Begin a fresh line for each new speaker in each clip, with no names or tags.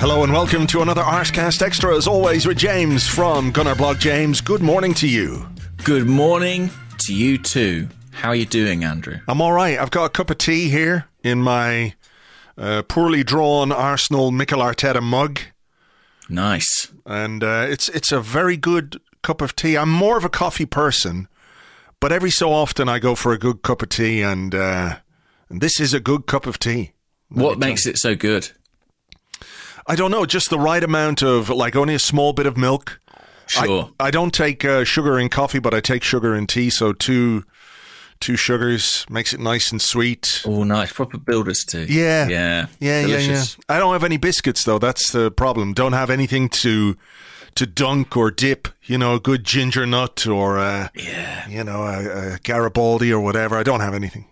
Hello and welcome to another Arsecast Extra, as always, with James from Gunnerblog. James, good morning to you.
Good morning to you too. How are you doing, Andrew?
I'm all right. I've got a cup of tea here in my uh, poorly drawn Arsenal Mikel Arteta mug,
Nice.
and uh, it's it's a very good cup of tea. I'm more of a coffee person, but every so often I go for a good cup of tea, and uh, and this is a good cup of tea.
What makes it so good?
I don't know, just the right amount of like only a small bit of milk.
Sure.
I, I don't take uh, sugar in coffee, but I take sugar in tea. So two two sugars makes it nice and sweet.
oh, nice. Proper builders tea.
Yeah.
Yeah.
Yeah,
Delicious.
yeah, yeah. I don't have any biscuits though. That's the problem. Don't have anything to to dunk or dip. You know, a good ginger nut or uh,
Yeah.
you know a, a Garibaldi or whatever. I don't have anything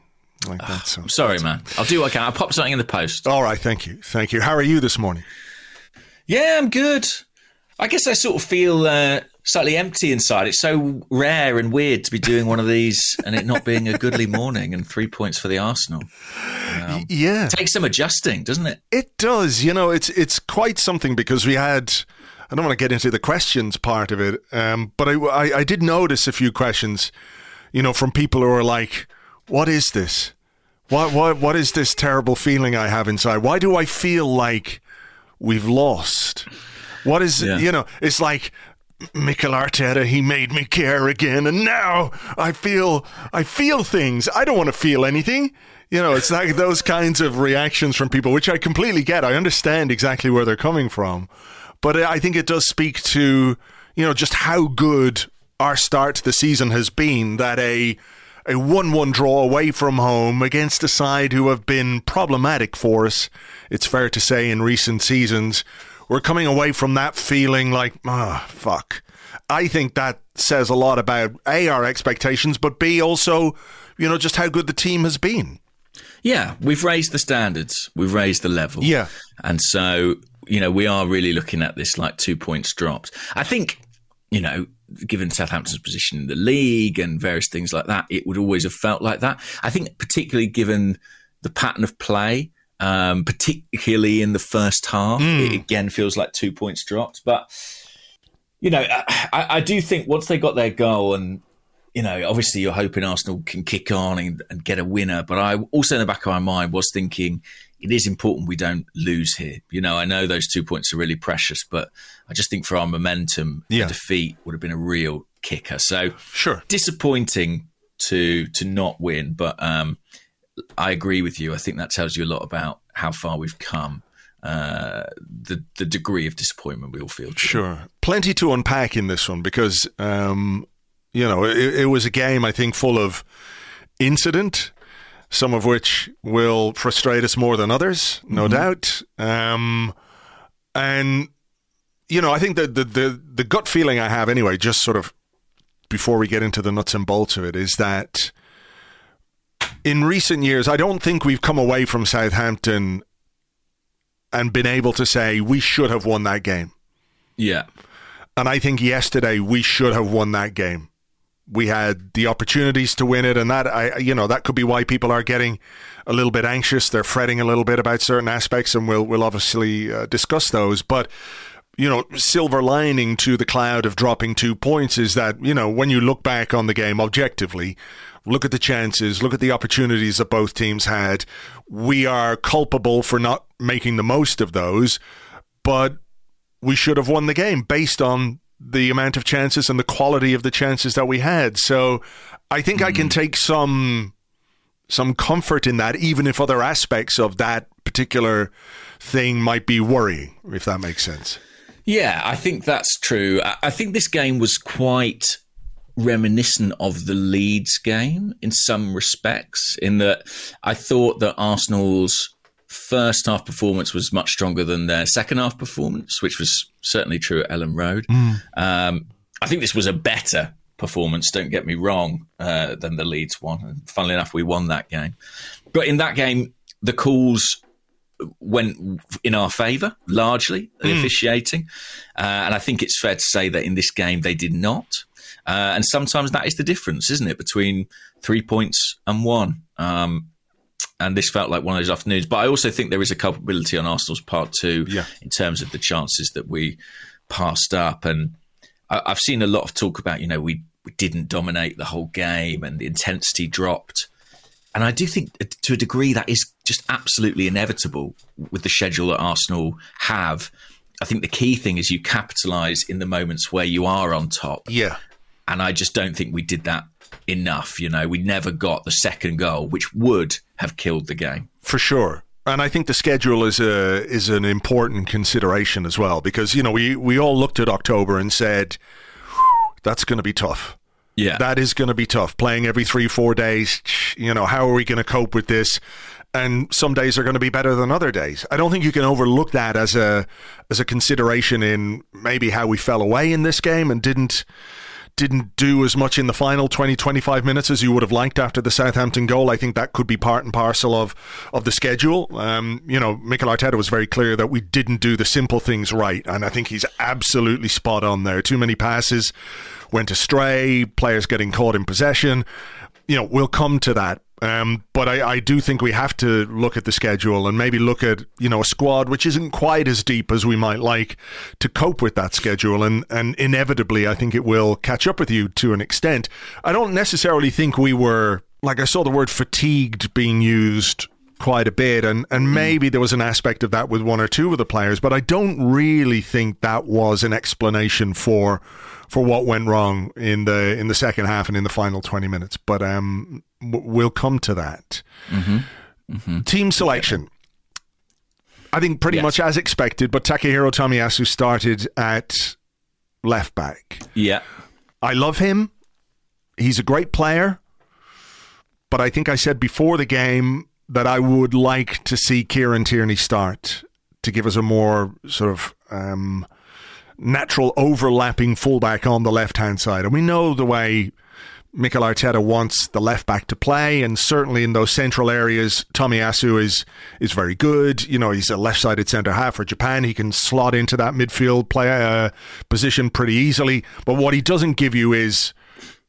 like that. So
I'm sorry, man. I'll do what I can. I'll pop something in the post.
all right. Thank you. Thank you. How are you this morning?
Yeah, I'm good. I guess I sort of feel uh, slightly empty inside. It's so rare and weird to be doing one of these and it not being a goodly morning and three points for the Arsenal. Um,
Yeah.
takes some adjusting, doesn't it?
It does. You know, it's it's quite something because we had. I don't want to get into the questions part of it, um, but I, I I did notice a few questions, you know, from people who are like, "What is this? What what what is this terrible feeling I have inside? Why do I feel like we've lost? What is
Yeah.
you know? It's like." Mikel Arteta, he made me care again, and now I feel I feel things. I don't want to feel anything. You know, it's like those kinds of reactions from people, which I completely get. I understand exactly where they're coming from, but I think it does speak to you know just how good our start to the season has been. That a a one-one draw away from home against a side who have been problematic for us. It's fair to say in recent seasons we're coming away from that feeling like, ah, fuck. I think that says a lot about A, our expectations, but B, also, you know, just how good the team has been.
Yeah, we've raised the standards, we've raised the level.
Yeah.
And so, you know, we are really looking at this like two points dropped. I think, you know, given Southampton's position in the league and various things like that, it would always have felt like that. I think, particularly given the pattern of play, um, particularly in the first half, it again feels like two points dropped. But, you know, I, I do think once they got their goal and you know, obviously you're hoping Arsenal can kick on and, and get a winner. But I also in the back of my mind was thinking it is important we don't lose here. You know, I know those two points are really precious, but I just think for our momentum,
Yeah.
the defeat would have been a real kicker. So
Sure.
disappointing to to not win, but um, I agree with you. I think that tells you a lot about how far we've come. Uh, the the degree of disappointment we all feel.
Sure. Plenty to unpack in this one because, um, you know, it, it was a game, I think, full of incident, some of which will frustrate us more than others, no doubt. Um, and, you know, I think that the, the, the gut feeling I have anyway, just sort of before we get into the nuts and bolts of it, is that in recent years, I don't think we've come away from Southampton and been able to say we should have won that game.
Yeah,
And I think yesterday we should have won that game. We had the opportunities to win it, and that I, you know, that could be why people are getting a little bit anxious. They're fretting a little bit about certain aspects, and we'll we'll obviously uh, discuss those. But you know, silver lining to the cloud of dropping two points is that you know when you look back on the game objectively, look at the chances, look at the opportunities that both teams had. We are culpable for not making the most of those, but we should have won the game based on the amount of chances and the quality of the chances that we had. So I think mm. I can take some some comfort in that, even if other aspects of that particular thing might be worrying, if that makes sense.
Yeah, I think that's true. I think this game was quite reminiscent of the Leeds game in some respects, in that I thought that Arsenal's first half performance was much stronger than their second half performance, which was certainly true at Elland Road. Mm. Um, I think this was a better performance, don't get me wrong, uh, than the Leeds one. And funnily enough, we won that game. But in that game, the calls went in our favour largely, the mm. officiating. Uh, and I think it's fair to say that in this game, they did not. Uh, and sometimes that is the difference, isn't it, between three points and one. Um, and this felt like one of those afternoons. But I also think there is a culpability on Arsenal's part too, yeah. in terms of the chances that we passed up. And I, have seen a lot of talk about, you know, we, we didn't dominate the whole game and the intensity dropped. And I do think uh, to a degree that is just absolutely inevitable with the schedule that Arsenal have. I think the key thing is you capitalise in the moments where you are on top.
Yeah.
And I just don't think we did that enough. You know, we never got the second goal, which would have killed the game.
For sure. And I think the schedule is a is an important consideration as well because you know we we all looked at October and said that's going to be tough.
Yeah,
that is going to be tough. Playing every three four days, you know, how are we going to cope with this? And some days are going to be better than other days. I don't think you can overlook that as a as a consideration in maybe how we fell away in this game and didn't didn't do as much in the final 20 25 minutes as you would have liked after the Southampton goal. I think that could be part and parcel of of the schedule. Um, you know, Mikel Arteta was very clear that we didn't do the simple things right, and I think he's absolutely spot on there. Too many passes went astray, players getting caught in possession. You know, we'll come to that, um, but I, I, do think we have to look at the schedule and maybe look at you know a squad which isn't quite as deep as we might like to cope with that schedule, and and inevitably I think it will catch up with you to an extent. I don't necessarily think we were like I saw the word fatigued being used quite a bit, and and hmm. maybe there was an aspect of that with one or two of the players, but I don't really think that was an explanation for for what went wrong in the in the second half and in the final 20 minutes. But um, we'll come to that. Mm-hmm. Mm-hmm. Team selection. I think pretty yes. much as expected, but Takehiro Tomiyasu started at left back.
Yeah.
I love him. He's a great player. But I think I said before the game that I would like to see Kieran Tierney start to give us a more sort of um, natural overlapping fullback on the left hand side. And we know the way Mikel Arteta wants the left back to play, and certainly in those central areas, Tomiyasu is is very good. You know, he's a left sided centre half for Japan. He can slot into that midfield play uh, position pretty easily. But what he doesn't give you is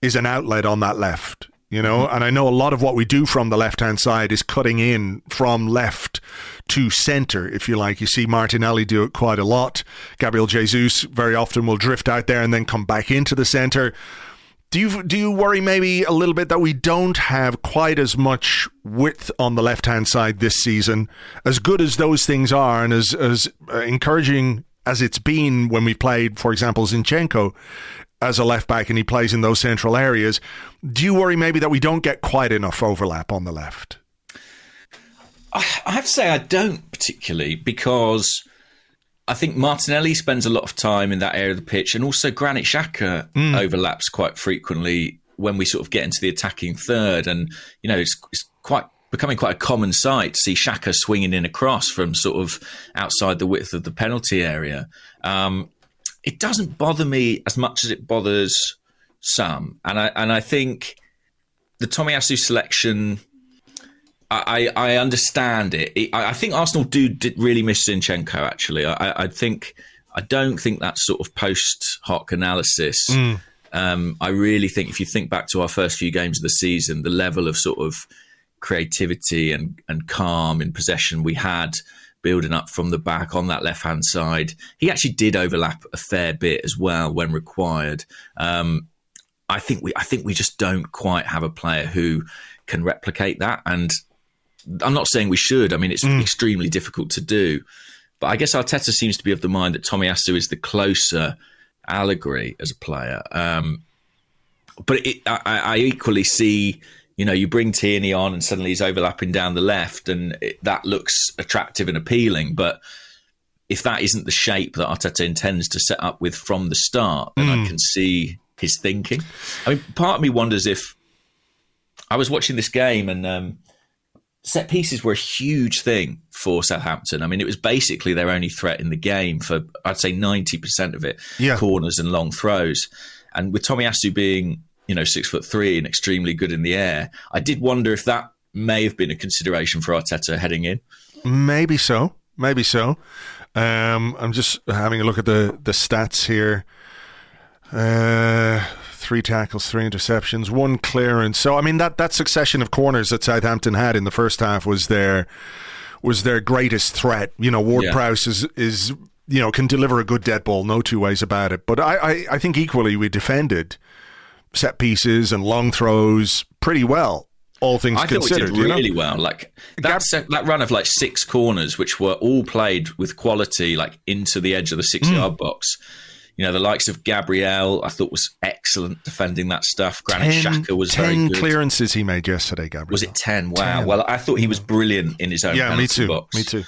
is an outlet on that left you know mm-hmm. and i know a lot of what we do from the left hand side is cutting in from left to center if you like you see martinelli do it quite a lot gabriel jesus very often will drift out there and then come back into the center do you do you worry maybe a little bit that we don't have quite as much width on the left hand side this season as good as those things are and as as uh, encouraging as it's been when we played for example zinchenko as a left back and he plays in those central areas. Do you worry maybe that we don't get quite enough overlap on the left?
I have to say I don't particularly because I think Martinelli spends a lot of time in that area of the pitch, and also Granit Xhaka mm. overlaps quite frequently when we sort of get into the attacking third. And you know, it's, it's quite becoming quite a common sight to see Xhaka swinging in across from sort of outside the width of the penalty area. Um, it doesn't bother me as much as it bothers some, and I and I think the Tomiyasu selection. I, I understand it. it I, I, think Arsenal do really miss Zinchenko. Actually, I, I think I don't think that sort of post hoc analysis. Mm. Um, I really think if you think back to our first few games of the season, the level of sort of creativity and and calm in possession we had building up from the back on that left hand side. He actually did overlap a fair bit as well when required. Um, I think we I think we just don't quite have a player who can replicate that. And I'm not saying we should. I mean, it's mm. extremely difficult to do. But I guess Arteta seems to be of the mind that Tomiyasu is the closer allegory as a player. Um, but it, I, I, equally see, you know, you bring Tierney on and suddenly he's overlapping down the left, and it, that looks attractive and appealing. But if that isn't the shape that Arteta intends to set up with from the start, then mm. I can see his thinking. I mean, part of me wonders if I was watching this game and um, set pieces were a huge thing for Southampton. I mean, it was basically their only threat in the game for I'd say ninety percent of it, yeah. corners and long throws. And with Tomiyasu being you know six foot three and extremely good in the air, I did wonder if that may have been a consideration for Arteta heading in.
Maybe so. Maybe so. Um, I'm just having a look at the the stats here. Uh, three tackles, three interceptions, one clearance. So I mean that that succession of corners that Southampton had in the first half was their was their greatest threat. You know, Ward yeah. Prowse is is you know can deliver a good dead ball, no two ways about it. But I, I, I think equally we defended set pieces and long throws pretty well. All things
I
considered,
we did really you know? well. Like that, that run of like six corners, which were all played with quality, like into the edge of the six-yard mm. box you know, the likes of Gabriel, I thought was excellent defending that stuff. Granit Xhaka was
very
good.
clearances he made yesterday, Gabriel.
Was it 10? Wow. 10. Well, I thought he was brilliant in his own
Yeah, me too.
Box.
Me too.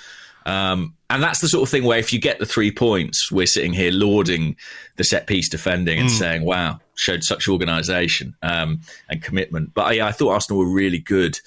Um, and that's the sort of thing where if you get the three points, we're sitting here lauding the set piece defending and mm. saying, wow, showed such organisation um, and commitment. But yeah, I thought Arsenal were really good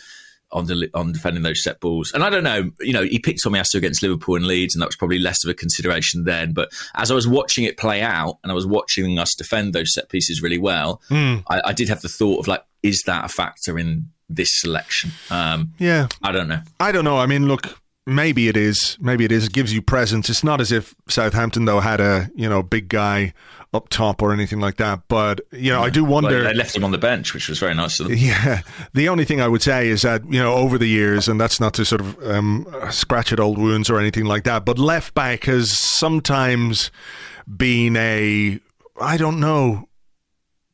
on the, on defending those set balls. And I don't know, you know, he picked Tomiyasu against Liverpool and Leeds, and that was probably less of a consideration then. But as I was watching it play out, and I was watching us defend those set pieces really well, mm. I, I, did have the thought of like, is that a factor in this selection? Um,
yeah,
I don't know.
I don't know. I mean, look, maybe it is. Maybe it is. It gives you presence. It's not as if Southampton though had a you know big guy up top or anything like that. But you know, yeah. I do wonder.
They left him on the bench, which was very nice of them.
Yeah. The only thing I would say is that you know over the years, and that's not to sort of um, scratch at old wounds or anything like that, but left back has sometimes been a I don't know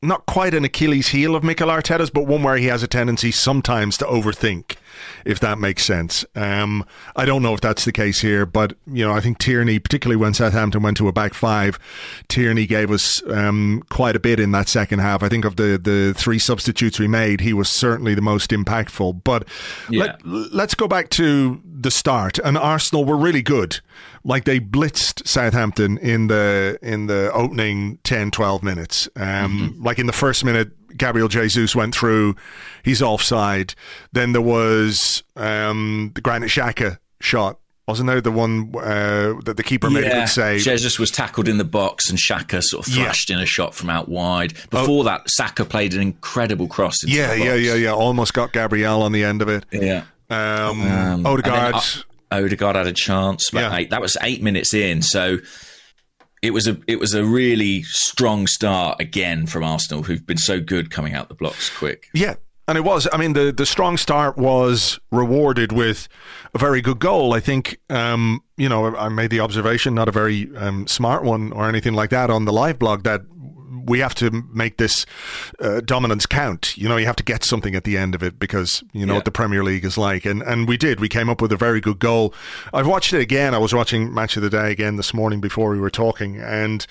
not quite an Achilles heel of Mikel Arteta's, but one where he has a tendency sometimes to overthink, if that makes sense. Um, I don't know if that's the case here, but you know, I think Tierney, particularly when Southampton went to a back five, Tierney gave us um, quite a bit in that second half. I think of the the three substitutes we made, he was certainly the most impactful. But yeah. let, let's go back to the start, and Arsenal were really good like they blitzed Southampton in the in the opening 10 12 minutes um, mm-hmm. like in the first minute Gabriel Jesus went through he's offside then there was um, the Granit Xhaka shot wasn't there the one uh, that the keeper made yeah. a good save?
Jesus was tackled in the box and Xhaka sort of thrashed yeah. in a shot from out wide. Before oh. that, Saka played an incredible cross.
yeah, yeah, yeah, yeah. Almost got Gabriel on the end of it.
Yeah.
Um, um, Odegaard.
Odegaard had a chance, but yeah. eight, that was eight minutes in. So it was a it was a really strong start again from Arsenal, who've been so good coming out the blocks quick.
Yeah, and it was. I mean, the the strong start was rewarded with a very good goal. I think, um, you know, I made the observation, not a very um, smart one or anything like that, on the live blog that we have to make this uh, dominance count. You know, you have to get something at the end of it because you know yeah. what the Premier League is like, and and we did. We came up with a very good goal. I've watched it again. I was watching Match of the Day again this morning before we were talking, and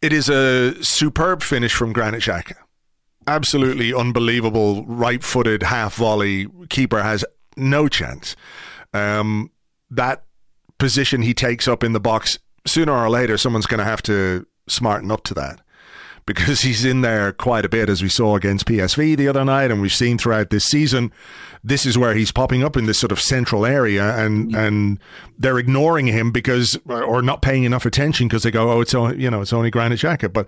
it is a superb finish from Granit Xhaka. Absolutely unbelievable right-footed half volley. Keeper has no chance. Um, that position he takes up in the box sooner or later, someone's going to have to smarten up to that because he's in there quite a bit, as we saw against PSV the other night, and we've seen throughout this season. This is where he's popping up in this sort of central area, and mm-hmm. and they're ignoring him because, or not paying enough attention because they go, oh, it's only, you know, it's only Granit Xhaka, but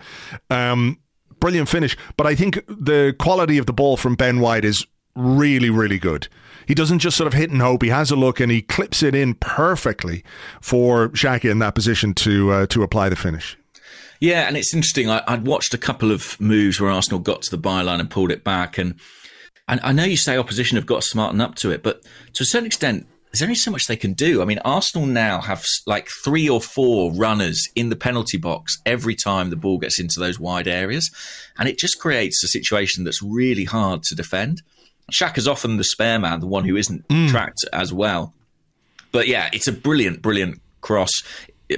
um, brilliant finish. But I think the quality of the ball from Ben White is really, really good. He doesn't just sort of hit and hope. He has a look and he clips it in perfectly for Xhaka in that position to uh, to apply the finish.
Yeah, and it's interesting. I, would watched a couple of moves where Arsenal got to the byline and pulled it back, and, and I know you say opposition have got to smarten up to it, but to a certain extent, there's only so much they can do. I mean, Arsenal now have like three or four runners in the penalty box every time the ball gets into those wide areas, and it just creates a situation that's really hard to defend. Xhaka's often the spare man, the one who isn't mm. tracked as well. But yeah, it's a brilliant, brilliant cross,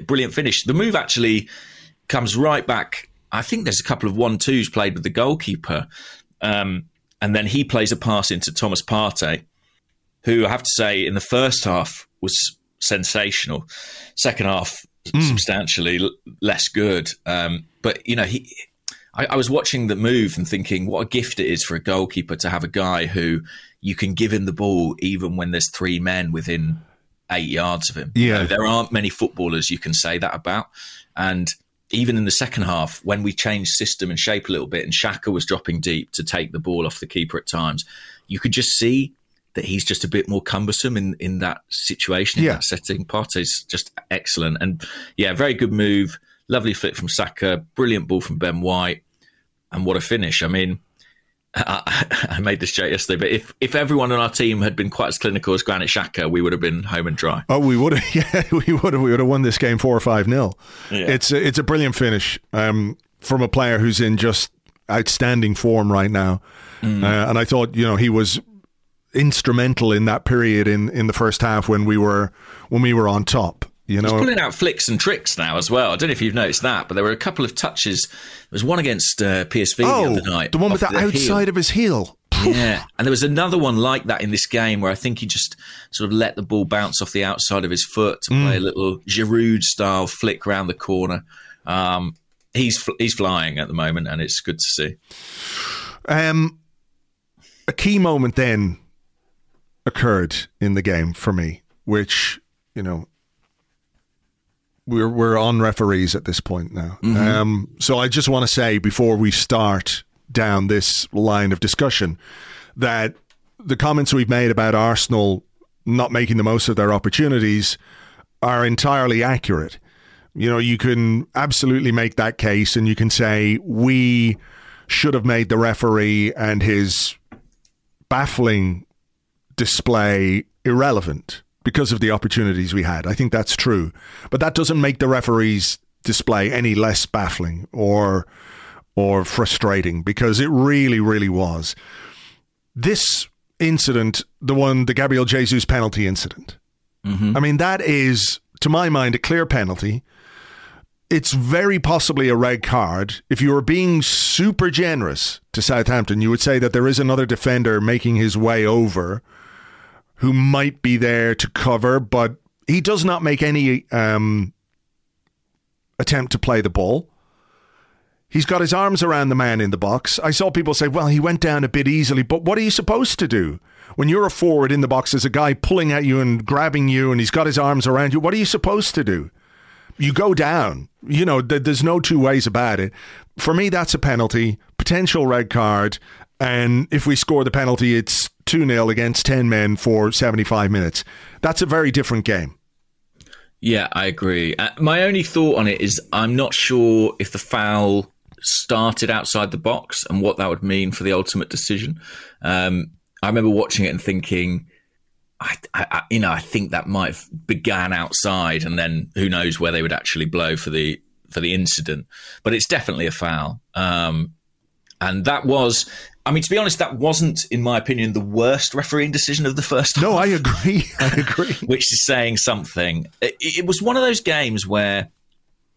brilliant finish. The move actually comes right back. I think there's a couple of one twos played with the goalkeeper, um, and then he plays a pass into Thomas Partey, who I have to say in the first half was sensational. Second half, mm. substantially l- less good. Um, but you know, he. I, I was watching the move and thinking, what a gift it is for a goalkeeper to have a guy who you can give him the ball even when there's three men within eight yards of him.
Yeah,
you know, there aren't many footballers you can say that about, and even in the second half, when we changed system and shape a little bit, and Xhaka was dropping deep to take the ball off the keeper at times, you could just see that he's just a bit more cumbersome in, in that situation, in yeah. that setting. Partey's just excellent. And yeah, very good move. Lovely flick from Saka. Brilliant ball from Ben White. And what a finish. I mean, I, I, made this joke yesterday, but if, if everyone on our team had been quite as clinical as Granit Xhaka, we would have been home and dry.
Oh, we would have. Yeah, we would have. We would have won this game four or five nil. Yeah. It's a, it's a brilliant finish um, from a player who's in just outstanding form right now, mm. uh, and I thought you know he was instrumental in that period in, in the first half when we were when we were on top. You know,
he's pulling out flicks and tricks now as well. I don't know if you've noticed that, but there were a couple of touches. There was one against uh, PSV
oh,
the other night,
the one with the, the outside
heel.
of his heel.
yeah, and there was another one like that in this game where I think he just sort of let the ball bounce off the outside of his foot to mm. play a little Giroud style flick around the corner. Um, he's he's flying at the moment, and it's good to see.
Um, a key moment then occurred in the game for me, which you know we're we're on referees at this point now. Mm-hmm. Um, so I just want to say before we start down this line of discussion that the comments we've made about Arsenal not making the most of their opportunities are entirely accurate. You know, you can absolutely make that case, and you can say we should have made the referee and his baffling display irrelevant because of the opportunities we had. I think that's true. But that doesn't make the referee's display any less baffling or or frustrating because it really, really was. This incident, the one, the Gabriel Jesus penalty incident, mm-hmm. I mean, that is, to my mind, a clear penalty. It's very possibly a red card. If you were being super generous to Southampton, you would say that there is another defender making his way over who might be there to cover, but he does not make any um, attempt to play the ball. He's got his arms around the man in the box. I saw people say, well, he went down a bit easily, but what are you supposed to do? When you're a forward in the box, there's a guy pulling at you and grabbing you, and he's got his arms around you. What are you supposed to do? You go down. You know, there's no two ways about it. For me, that's a penalty, potential red card, and if we score the penalty, it's 2 0 against 10 men for 75 minutes. That's a very different game.
Yeah, I agree. Uh, my only thought on it is I'm not sure if the foul started outside the box and what that would mean for the ultimate decision. Um, I remember watching it and thinking, I, I, you know, I think that might have began outside, and then who knows where they would actually blow for the for the incident. But it's definitely a foul, um, and that was I mean, to be honest, that wasn't, in my opinion, the worst refereeing decision of the first.
No, I agree. I agree.
which is saying something. It, it, was one of those games where,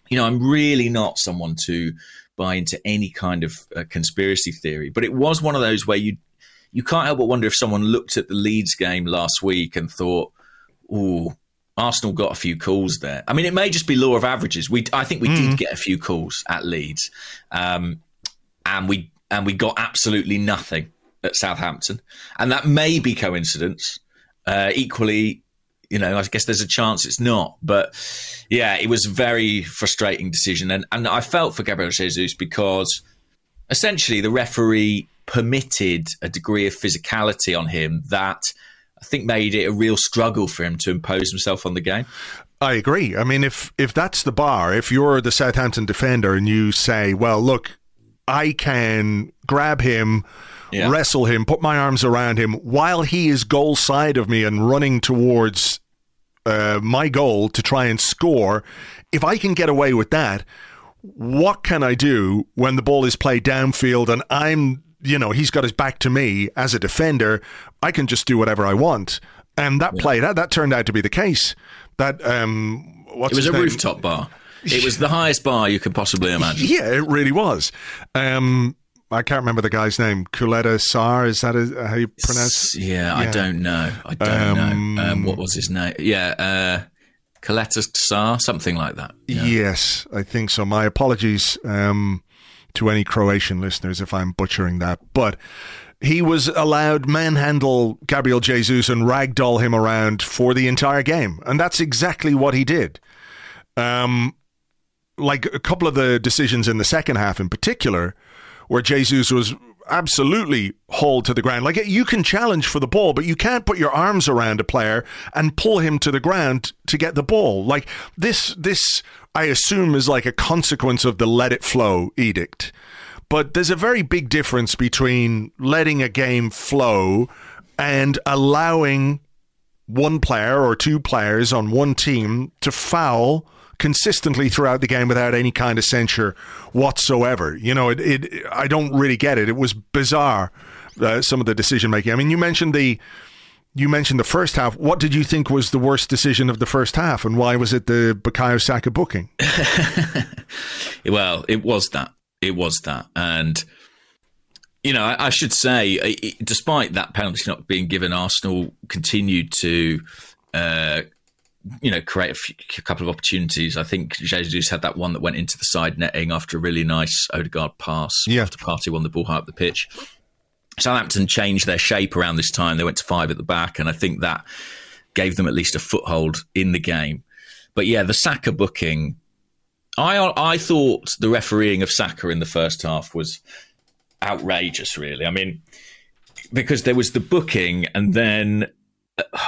you know, I'm really not someone to buy into any kind of uh, conspiracy theory, but it was one of those where you you can't help but wonder if someone looked at the Leeds game last week and thought, "Oh, Arsenal got a few calls there." I mean, it may just be law of averages. We, I think, we mm. did get a few calls at Leeds, um, and we and we got absolutely nothing at Southampton. And that may be coincidence. Uh, equally, you know, I guess there's a chance it's not. But yeah, it was a very frustrating decision. And, and I felt for Gabriel Jesus because essentially the referee permitted a degree of physicality on him that I think made it a real struggle for him to impose himself on the game.
I agree. I mean, if if that's the bar, if you're the Southampton defender and you say, "Well, look, I can grab him, yeah. wrestle him, put my arms around him while he is goal side of me and running towards uh, my goal to try and score. If I can get away with that, what can I do when the ball is played downfield and I'm, you know, he's got his back to me as a defender? I can just do whatever I want. And that yeah. play, that, that turned out to be the case. That, um, what's
it was a name? rooftop bar. It was the highest bar you could possibly imagine.
Yeah, it really was. Um, I can't remember the guy's name. Caleta-Car, is that a, how you pronounce
it? Yeah, I don't know. I don't um, know. Um, what was his name? Yeah, uh, Kaleta Sar, something like that.
Yeah. Yes, I think so. My apologies um, to any Croatian listeners if I'm butchering that. But he was allowed manhandle Gabriel Jesus and ragdoll him around for the entire game. And that's exactly what he did. Um, like a couple of the decisions in the second half in particular – where Jesus was absolutely hauled to the ground. Like you can challenge for the ball, but you can't put your arms around a player and pull him to the ground to get the ball. Like this, this I assume is like a consequence of the let it flow edict. But there's a very big difference between letting a game flow and allowing one player or two players on one team to foul consistently throughout the game without any kind of censure whatsoever. You know, it, it I don't really get it. It was bizarre uh, some of the decision making. I mean, you mentioned the you mentioned the first half. What did you think was the worst decision of the first half, and why was it the Bukayo Saka booking?
well, it was that. It was that, and you know, I, I should say, despite that penalty not being given, Arsenal continued to uh, you know, create a, few, a, couple of opportunities. I think Jesus had that one that went into the side netting after a really nice Odegaard pass.
Yeah.
After Partey won the ball high up the pitch. Southampton changed their shape around this time. They went to five at the back, and I think that gave them at least a foothold in the game. But yeah, the Saka booking. I I thought the refereeing of Saka in the first half was outrageous. Really, I mean, because there was the booking, and then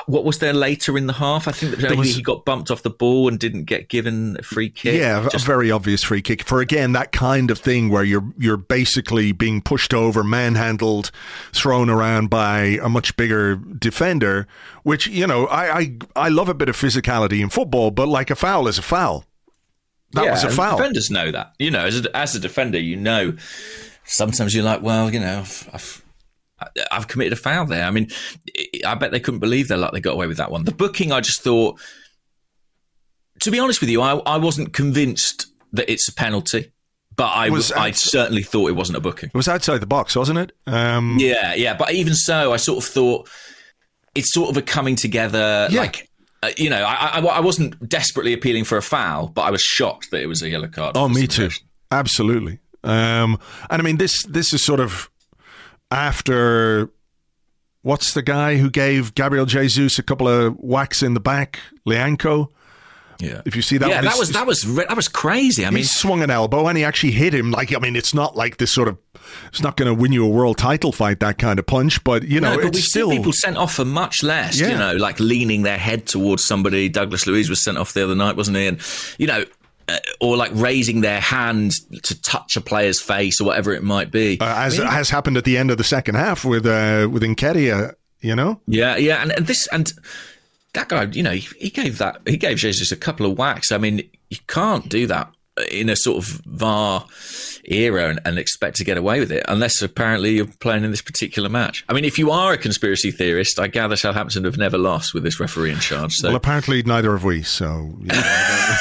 what was there later in the half? I think that was, he got bumped off the ball and didn't get given a free kick.
Yeah, Just, a very obvious free kick for again that kind of thing where you're you're basically being pushed over, manhandled, thrown around by a much bigger defender. Which you know, I I, I love a bit of physicality in football, but like a foul is a foul. That yeah, was a foul.
Defenders know that. You know, as a, as a defender, you know. Sometimes you're like, well, you know, I've, I've I've committed a foul there. I mean, I bet they couldn't believe they like they got away with that one. The booking, I just thought, to be honest with you, I, I wasn't convinced that it's a penalty. But I was, I certainly thought it wasn't a booking.
It was outside the box, wasn't it?
Um, yeah, yeah. But even so, I sort of thought it's sort of a coming together. Yeah. Like, uh, you know, I, I, I, wasn't desperately appealing for a foul, but I was shocked that it was a yellow card.
Oh, me too. Absolutely. Um, and I mean, this this is sort of after what's the guy who gave Gabriel Jesus a couple of whacks in the back, Lyanco.
Yeah.
If you see that,
yeah, one, that was that was that was crazy. I mean, he
swung an elbow and he actually hit him. Like, I mean, it's not like this sort of. It's not going to win you a world title fight that kind of punch, but you know,
no,
but
it's
still
people sent off for much less. Yeah. You know, like leaning their head towards somebody. Douglas Luiz was sent off the other night, wasn't he? And you know, or like raising their hand to touch a player's face or whatever it might be.
Uh, as I mean, has happened at the end of the second half with uh, with Nketiah, you know.
Yeah, yeah, and, and this and that guy, you know, he, he gave that he gave Jesus a couple of whacks. I mean, you can't do that in a sort of VAR era and, and, expect to get away with it, unless apparently you're playing in this particular match. I mean, if you are a conspiracy theorist, I gather Southampton have never lost with this referee in charge. So.
Well, apparently neither have we. So, you know,
I,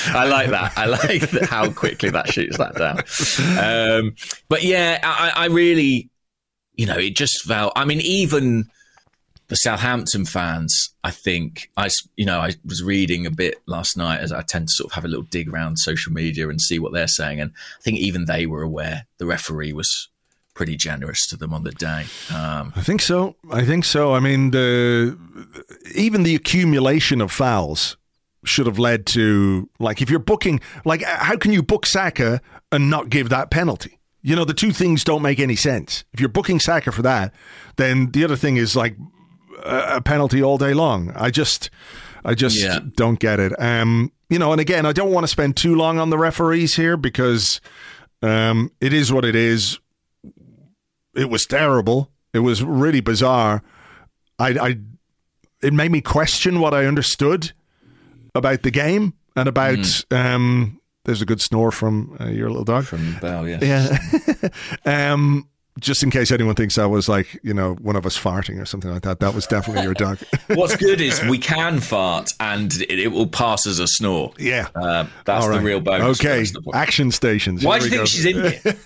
I like that. I like how quickly that shoots that down. Um, but yeah, I, I really, you know, it just felt. I mean, even the Southampton fans, I think I, you know, I was reading a bit last night as I tend to sort of have a little dig around social media and see what they're saying, and I think even they were aware the referee was pretty generous to them on the day.
Um, I think so. I think so. I mean, the even the accumulation of fouls should have led to like if you're booking like how can you book Saka and not give that penalty? You know, the two things don't make any sense. If you're booking Saka for that, then the other thing is like a penalty all day long. I just, I just yeah. don't get it. Um, you know, and again, I don't want to spend too long on the referees here because um, it is what it is. It was terrible. It was really bizarre. I, I, it made me question what I understood about the game and about. Mm. Um, there's a good snore from uh, your little dog
from Bell.
Yeah. Yeah. um, just in case anyone thinks that was like you know one of us farting or something like that, that was definitely your dog.
What's good is we can fart and it, it will pass as a snore.
Yeah,
uh, that's the real bonus.
Okay, action stations.
Why do you think go. she's in here?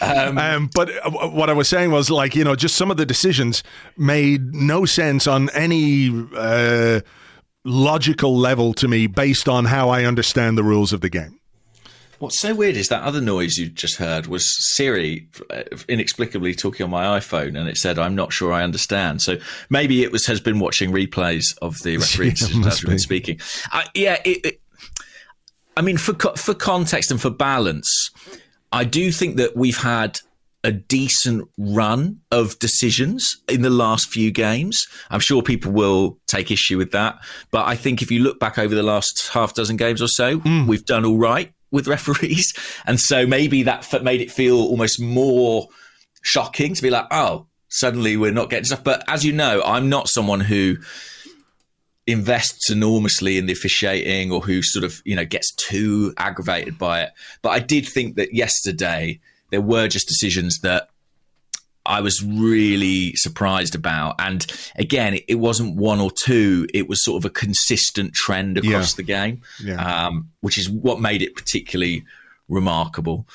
um, um, but uh, what I was saying was like you know just some of the decisions made no sense on any. Uh, logical level to me based on how I understand the rules of the game.
What's so weird is that other noise you just heard was Siri uh, inexplicably talking on my iPhone, and it said, "I'm not sure I understand." So maybe it was has been watching replays of the referee we've speaking. Uh, yeah, it, it, I mean, for for context and for balance, I do think that we've had a decent run of decisions in the last few games. I'm sure people will take issue with that, but I think if you look back over the last half dozen games or so, mm. we've done all right with referees. And so maybe that made it feel almost more shocking to be like, oh, suddenly we're not getting stuff. But as you know, I'm not someone who invests enormously in the officiating or who sort of, you know, gets too aggravated by it. But I did think that yesterday there were just decisions that I was really surprised about. And again, it, wasn't one or two, it was sort of a consistent trend across yeah. the game, yeah. um, which is what made it particularly remarkable.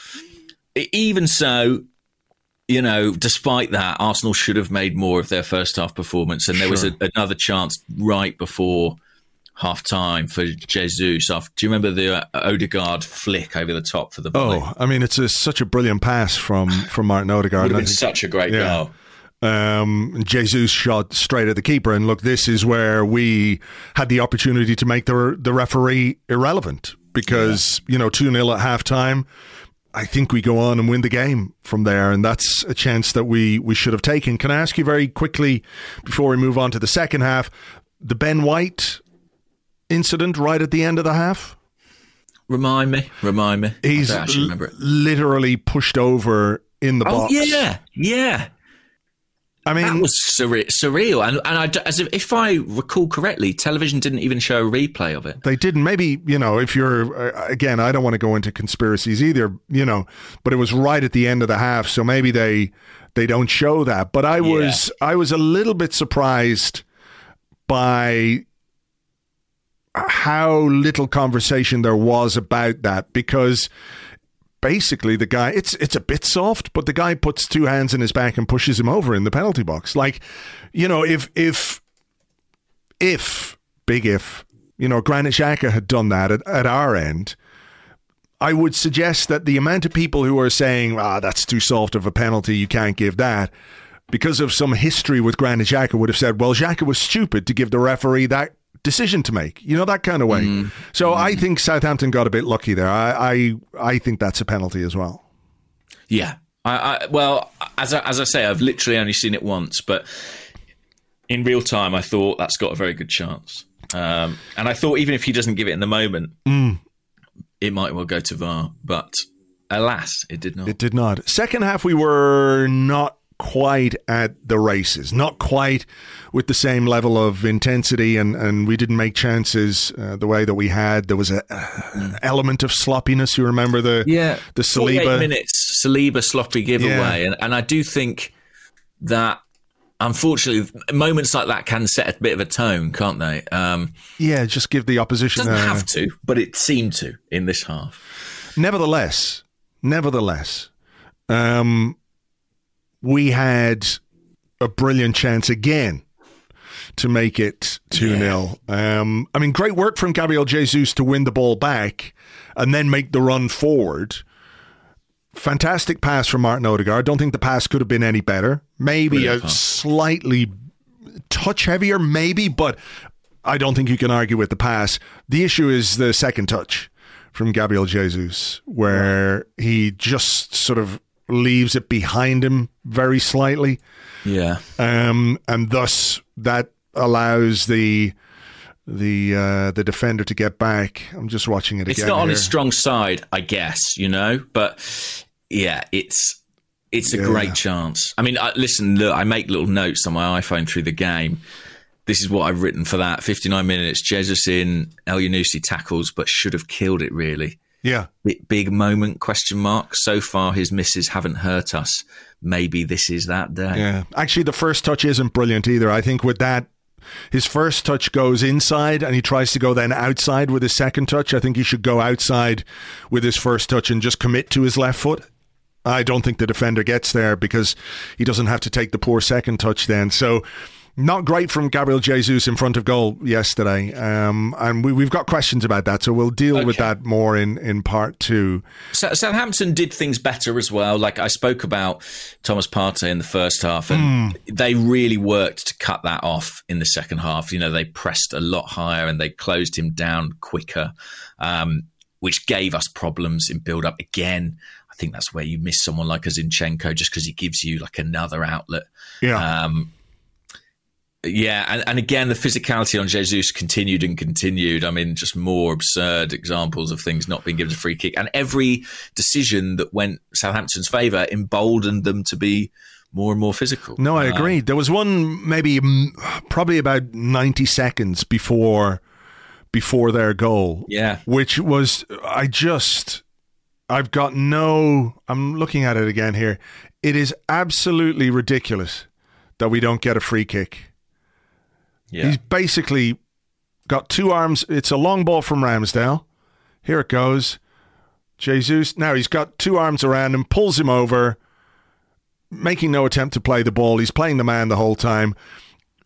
Even so, you know, despite that, Arsenal should have made more of their first half performance. And there sure. was a, another chance right before half time for Jesus. Off. Do you remember the uh, Odegaard flick over the top for the volley?
Oh, I mean, it's a, such a brilliant pass from from Martin Odegaard.
Would such a great yeah. goal.
Um, Jesus shot straight at the keeper, and look, this is where we had the opportunity to make the the referee irrelevant because yeah. you know two 0 at halftime. I think we go on and win the game from there, and that's a chance that we we should have taken. Can I ask you very quickly before we move on to the second half? The Ben White incident right at the end of the half?
Remind me. Remind me.
He's l- literally pushed over in the
oh,
box.
Yeah, yeah. I mean, that was surreal, and and I, as if, if, I recall correctly, television didn't even show a replay of it.
They didn't. Maybe you know, if you're uh, again, I don't want to go into conspiracies either, you know, but it was right at the end of the half, so maybe they they don't show that. But I was yeah. I was a little bit surprised by how little conversation there was about that because basically the guy it's it's a bit soft but the guy puts two hands in his back and pushes him over in the penalty box. Like you know if if if big if you know Granit Xhaka had done that at, at our end I would suggest that the amount of people who are saying ah that's too soft of a penalty you can't give that because of some history with Granit Xhaka would have said well Xhaka was stupid to give the referee that decision to make. You know that kind of way. Mm. So mm. I think Southampton got a bit lucky there. I I, I think that's a penalty as well.
Yeah. I, I well as I, as I say, I've literally only seen it once, but in real time, I thought that's got a very good chance. Um, and I thought even if he doesn't give it in the moment, mm. it might well go to VAR. But alas, it did not.
It did not. Second half, we were not quite at the races, not quite with the same level of intensity, and, and we didn't make chances uh, the way that we had. There was a element of sloppiness. You remember the
yeah
the Saliba
minutes Saliba sloppy giveaway, yeah. and and I do think that unfortunately, moments like that can set a bit of a tone, can't they? Um,
yeah, just give the opposition.
Doesn't have to, but it seemed to in this half.
Nevertheless, nevertheless, um, we had a brilliant chance again to make it 2 0. Yeah. Um, I mean, great work from Gabriel Jesus to win the ball back and then make the run forward. Fantastic pass from Martin Odegaard. I Don't think the pass could have been any better. Maybe Brilliant, a huh? slightly touch heavier, maybe, but I don't think you can argue with the pass. The issue is the second touch from Gabriel Jesus, where he just sort of leaves it behind him very slightly.
Yeah.
Um, and thus that allows the the uh, the defender to get back. I'm just watching it
it's
again.
It's not
here.
on his strong side, I guess, you know, but yeah, it's it's a yeah. great chance. I mean, I, listen, look, I make little notes on my iPhone through the game. This is what I've written for that. 59 minutes, Jesus in, Elyounoussi tackles, but should have killed it, really.
Yeah.
big, big moment question mark. So far, his misses haven't hurt us. Maybe this is that day.
Yeah. Actually, the first touch isn't brilliant either. I think with that, his first touch goes inside and he tries to go then outside with his second touch. I think he should go outside with his first touch and just commit to his left foot. I don't think the defender gets there because he doesn't have to take the poor second touch then. So not great from Gabriel Jesus in front of goal yesterday. Um, and we, have got questions about that. So we'll deal okay. with that more in, in part two.
So, Southampton did things better as well. Like I spoke about Thomas Partey in the first half, and mm. they really worked to cut that off in the second half. You know, they pressed a lot higher and they closed him down quicker. Um, which gave us problems in build up again I think that's where you miss someone like a Zinchenko just because he gives you like another outlet.
Yeah.
Um, yeah, and, and again, the physicality on Jesus continued and continued. I mean, just more absurd examples of things not being given a free kick. And every decision that went Southampton's favour emboldened them to be more and more physical.
No, I agree. Uh, there was one maybe probably about 90 seconds before before their goal.
Yeah.
Which was I just I've got no. I'm looking at it again here. It is absolutely ridiculous that we don't get a free kick. Yeah. He's basically got two arms. It's a long ball from Ramsdale. Here it goes. Jesus. Now he's got two arms around him, pulls him over, making no attempt to play the ball. He's playing the man the whole time.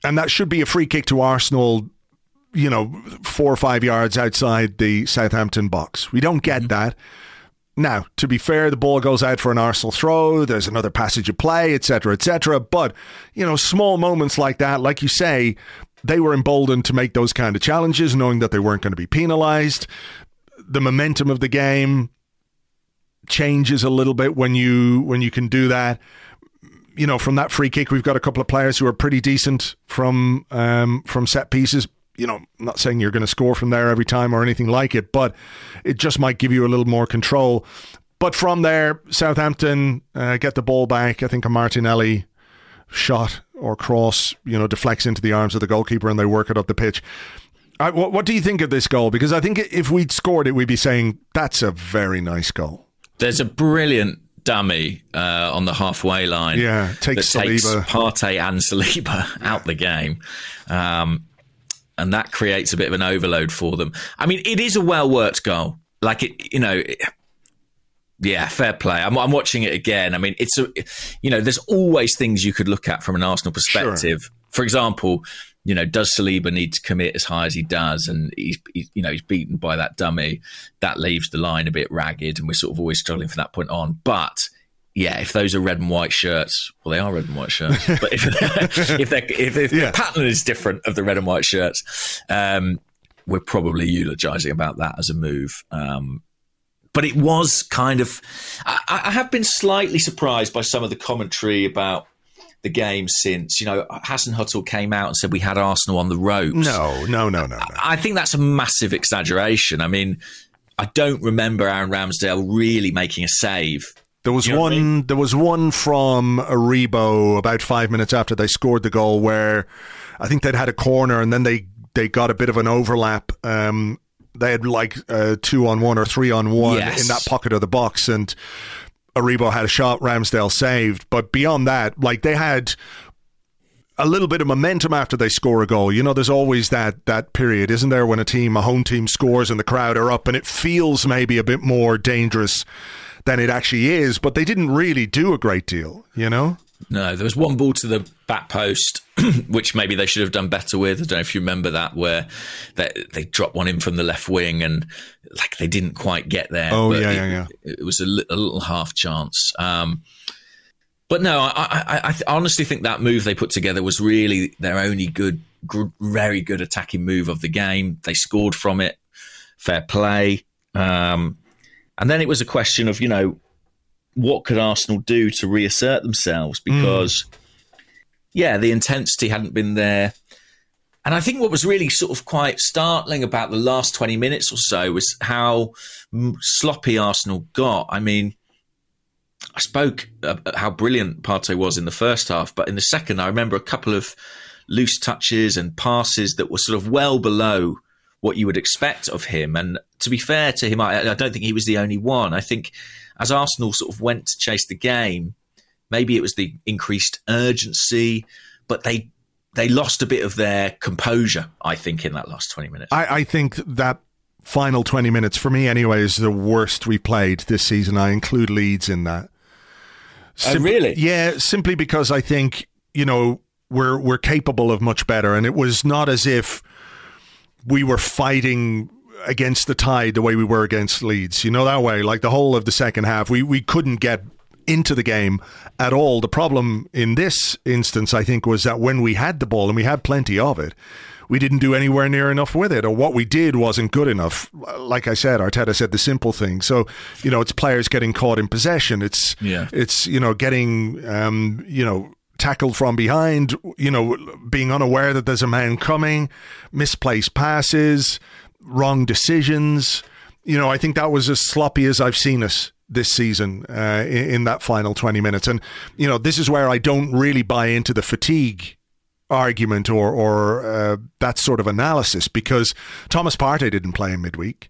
And that should be a free kick to Arsenal, you know, four or five yards outside the Southampton box. We don't get mm-hmm. that. Now, to be fair, the ball goes out for an Arsenal throw. There's another passage of play, etc., etc. But you know, small moments like that, like you say, they were emboldened to make those kind of challenges, knowing that they weren't going to be penalised. The momentum of the game changes a little bit when you when you can do that. You know, from that free kick, we've got a couple of players who are pretty decent from um, from set pieces you know, I'm not saying you're going to score from there every time or anything like it, but it just might give you a little more control. But from there, Southampton uh, get the ball back. I think a Martinelli shot or cross, you know, deflects into the arms of the goalkeeper and they work it up the pitch. I, what, what do you think of this goal? Because I think if we'd scored it, we'd be saying that's a very nice goal.
There's a brilliant dummy uh, on the halfway line.
Yeah, takes
that
Saliba. takes
Partey and Saliba out the game. Um, and that creates a bit of an overload for them. I mean, it is a well worked goal. Like it, you know. It, yeah, fair play. I'm, I'm, watching it again. I mean, it's a, you know, there's always things you could look at from an Arsenal perspective. Sure. For example, you know, does Saliba need to commit as high as he does? And he's, he's, you know, he's beaten by that dummy. That leaves the line a bit ragged, and we're sort of always struggling from that point on. But yeah, if those are red and white shirts, well, they are red and white shirts. but if if, if, if yeah. the pattern is different of the red and white shirts, um, we're probably eulogizing about that as a move. Um, but it was kind of. I, I, have been slightly surprised by some of the commentary about the game since. You know, Hasenhüttl came out and said we had Arsenal on the ropes.
No, no, no, no, no.
I think that's a massive exaggeration. I mean, I don't remember Aaron Ramsdale really making a save
there was you know one. I mean? There was one from Aribo about five minutes after they scored the goal, where I think they'd had a corner and then they they got a bit of an overlap. Um, they had like uh, two on one or three on one yes. in that pocket of the box, and Aribo had a shot. Ramsdale saved, but beyond that, like they had a little bit of momentum after they score a goal. You know, there's always that that period, isn't there, when a team, a home team, scores and the crowd are up, and it feels maybe a bit more dangerous than it actually is. But they didn't really do a great deal, you know.
No, there was one ball to the back post, which maybe they should have done better with. I don't know if you remember that, where they, they dropped one in from the left wing and like they didn't quite get there.
Oh yeah, it, yeah, yeah.
It was a, a little half chance. Um, but no, I, I, I, honestly think that move they put together was really their only good, good, very good attacking move of the game. They scored from it. Fair play. Um, and then it was a question of, you know, what could Arsenal do to reassert themselves? Hmm. Because, mm. yeah, the intensity hadn't been there. And I think what was really sort of quite startling about the last 20 minutes or so was how sloppy Arsenal got. I mean, I spoke about how brilliant Partey was in the first half, but in the second, I remember a couple of loose touches and passes that were sort of well below what you would expect of him. And to be fair to him, I, I don't think he was the only one. I think as Arsenal sort of went to chase the game, maybe it was the increased urgency, but they they lost a bit of their composure. I think in that last twenty minutes.
I, I think that final 20 minutes, for me anyway, is the worst we played this season. I include Leeds in that.
oh, really?
Yeah, simply because I think, you know, we're we're capable of much better. And it was not as if we were fighting against the tide the way we were against Leeds. You know that way. Like the whole of the second half, we, we couldn't get into the game at all. The problem in this instance, I think, was that when we had the ball and we had plenty of it, we didn't do anywhere near enough with it, or what we did wasn't good enough. Like I said, Arteta said the simple thing. So, you know, it's players getting caught in possession. It's
yeah.
it's you know getting um, you know tackled from behind. You know, being unaware that there's a man coming, misplaced passes, wrong decisions. You know, I think that was as sloppy as I've seen us this season uh, in, in that final 20 minutes. And, you know, this is where I don't really buy into the fatigue argument or or uh, that sort of analysis because Thomas Partey didn't play in midweek.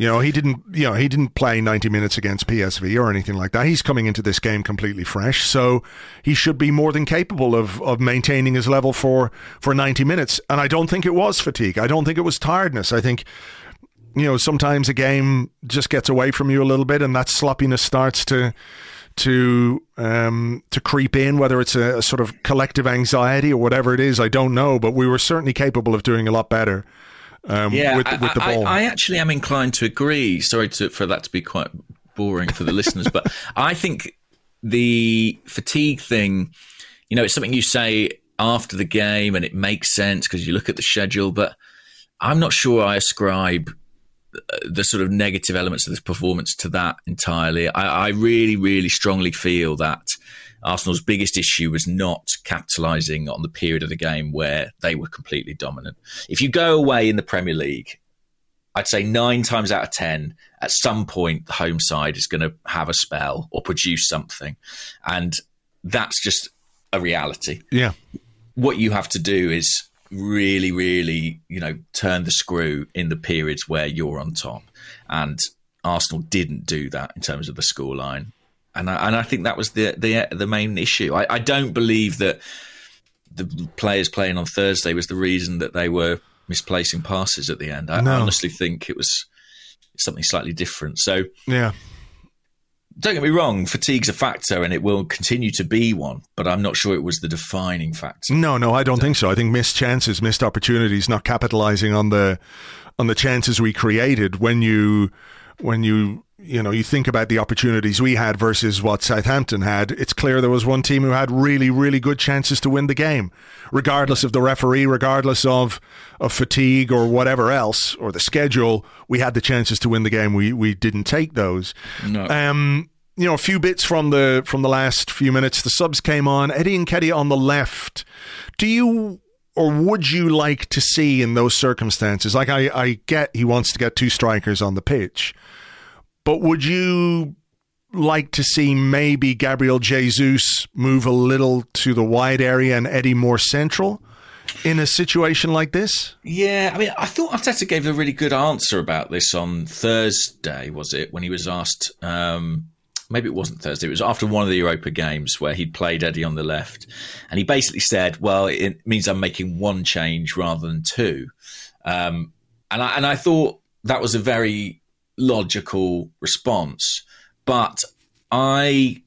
You know, he didn't. You know, he didn't play ninety minutes against PSV or anything like that. He's coming into this game completely fresh, so he should be more than capable of of maintaining his level for for ninety minutes. And I don't think it was fatigue. I don't think it was tiredness. I think you know sometimes a game just gets away from you a little bit, and that sloppiness starts to to um, to creep in, whether it's a, a, sort of collective anxiety or whatever it is, I don't know. But we were certainly capable of doing a lot better. Um,
yeah,
with, with the ball.
I, I, actually am inclined to agree. Sorry to, for that to be quite boring for the listeners, but I think the fatigue thing, you know, it's something you say after the game and it makes sense because you look at the schedule, but I'm not sure I ascribe the sort of negative elements of this performance to that entirely. I, I, really, really strongly feel that Arsenal's biggest issue was not capitalising on the period of the game where they were completely dominant. If you go away in the Premier League, I'd say nine times out of ten, at some point, the home side is going to have a spell or produce something. And that's just a reality.
Yeah.
What you have to do is really, really, you know, turn the screw in the periods where you're on top. And Arsenal didn't do that in terms of the scoreline. And I, and I think that was the the the main issue. I, I don't believe that the players playing on Thursday was the reason that they were misplacing passes at the end. I, no. I honestly think it was something slightly different. So
yeah,
don't get me wrong, fatigue's a factor and it will continue to be one, but I'm not sure it was the defining factor.
No, no, I don't think so. I think missed chances, missed opportunities, not capitalizing on the on the chances we created when you when you you know you think about the opportunities we had versus what Southampton had it's clear there was one team who had really really good chances to win the game regardless of the referee regardless of of fatigue or whatever else or the schedule. We had the chances to win the game. We we didn't take those.
No.
um you know a few bits from the from the last few minutes. The subs came on. Eddie Nketiah on the left. Do you or would you like to see in those circumstances? Like I, I get he wants to get two strikers on the pitch, but would you like to see maybe Gabriel Jesus move a little to the wide area and Eddie more central in a situation like this?
Yeah, I mean, I thought Arteta gave a really good answer about this on Thursday, was it, when he was asked. Um, maybe it wasn't Thursday. It was after one of the Europa games where he'd played Eddie on the left, and he basically said, "Well, it means I'm making one change rather than two. Um, and I and I thought that was a very logical response. But I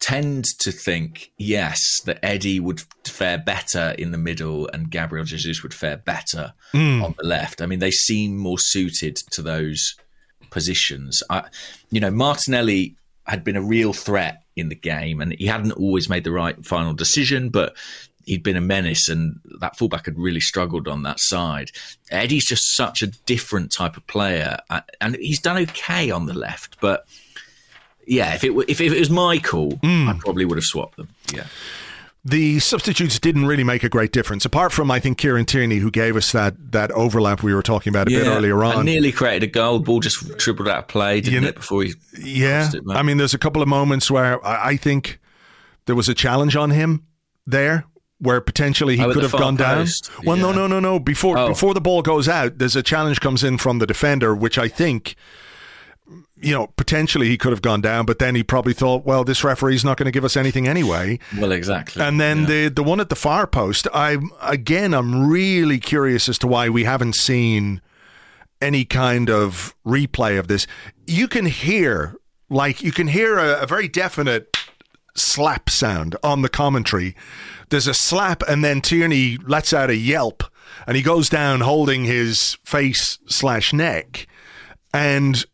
tend to think, yes, that Eddie would fare better in the middle and Gabriel Jesus would fare better mm. on the left. I mean, they seem more suited to those positions. I, you know, Martinelli had been a real threat in the game and he hadn't always made the right final decision, but he'd been a menace, and that fullback had really struggled on that side. Eddie's just such a different type of player, uh, and he's done okay on the left. But yeah, if it if it was Michael, mm. I probably would have swapped them. Yeah.
The substitutes didn't really make a great difference, apart from I think Kieran Tierney, who gave us that that overlap we were talking about a yeah, bit earlier on.
nearly created a goal. Ball just tripled out of play, didn't you know, it? Before he,
yeah.
It,
I mean, there's a couple of moments where I, I think there was a challenge on him there where potentially he
Oh,
could have gone
far
down.
post.
Well, no,
Yeah.
no, no, no. Before
Oh.
before the ball goes out, there's a challenge comes in from the defender, which I think. You know, potentially he could have gone down, but then he probably thought, well, this referee's not going to give us anything anyway.
Well, exactly.
And then
Yeah.
the the one at the far post, I again, I'm really curious as to why we haven't seen any kind of replay of this. You can hear, like, you can hear a, a very definite slap sound on the commentary. There's a slap, and then Tierney lets out a yelp, and he goes down holding his face slash neck, and.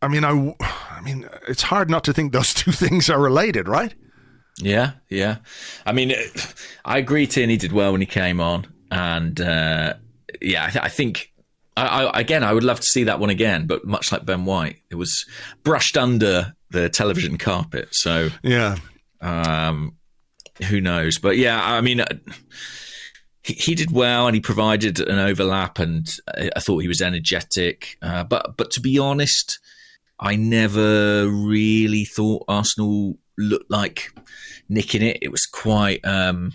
I mean, I, I mean, it's hard not to think those two things are related, right?
Yeah, yeah. I mean, I agree. Tierney did well when he came on, and uh, yeah, I, th- I think. I, I, again, I would love to see that one again, but much like Ben White, it was brushed under the television carpet. So
Yeah.
um, who knows? But yeah, I mean, uh, he, he did well, and he provided an overlap, and I, I thought he was energetic. Uh, but but to be honest, I never really thought Arsenal looked like nicking it. It was quite um,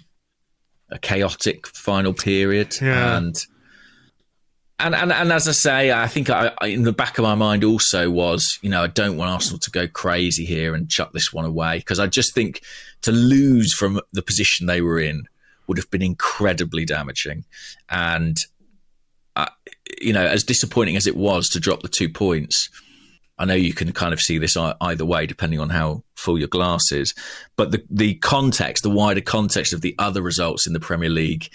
a chaotic final period,
Yeah.
and. And, and and as I say, I think I, I, in the back of my mind also was, you know, I don't want Arsenal to go crazy here and chuck this one away because I just think to lose from the position they were in would have been incredibly damaging. And uh, you know, as disappointing as it was to drop the two points, I know you can kind of see this either way depending on how full your glass is. But the the context, the wider context of the other results in the Premier League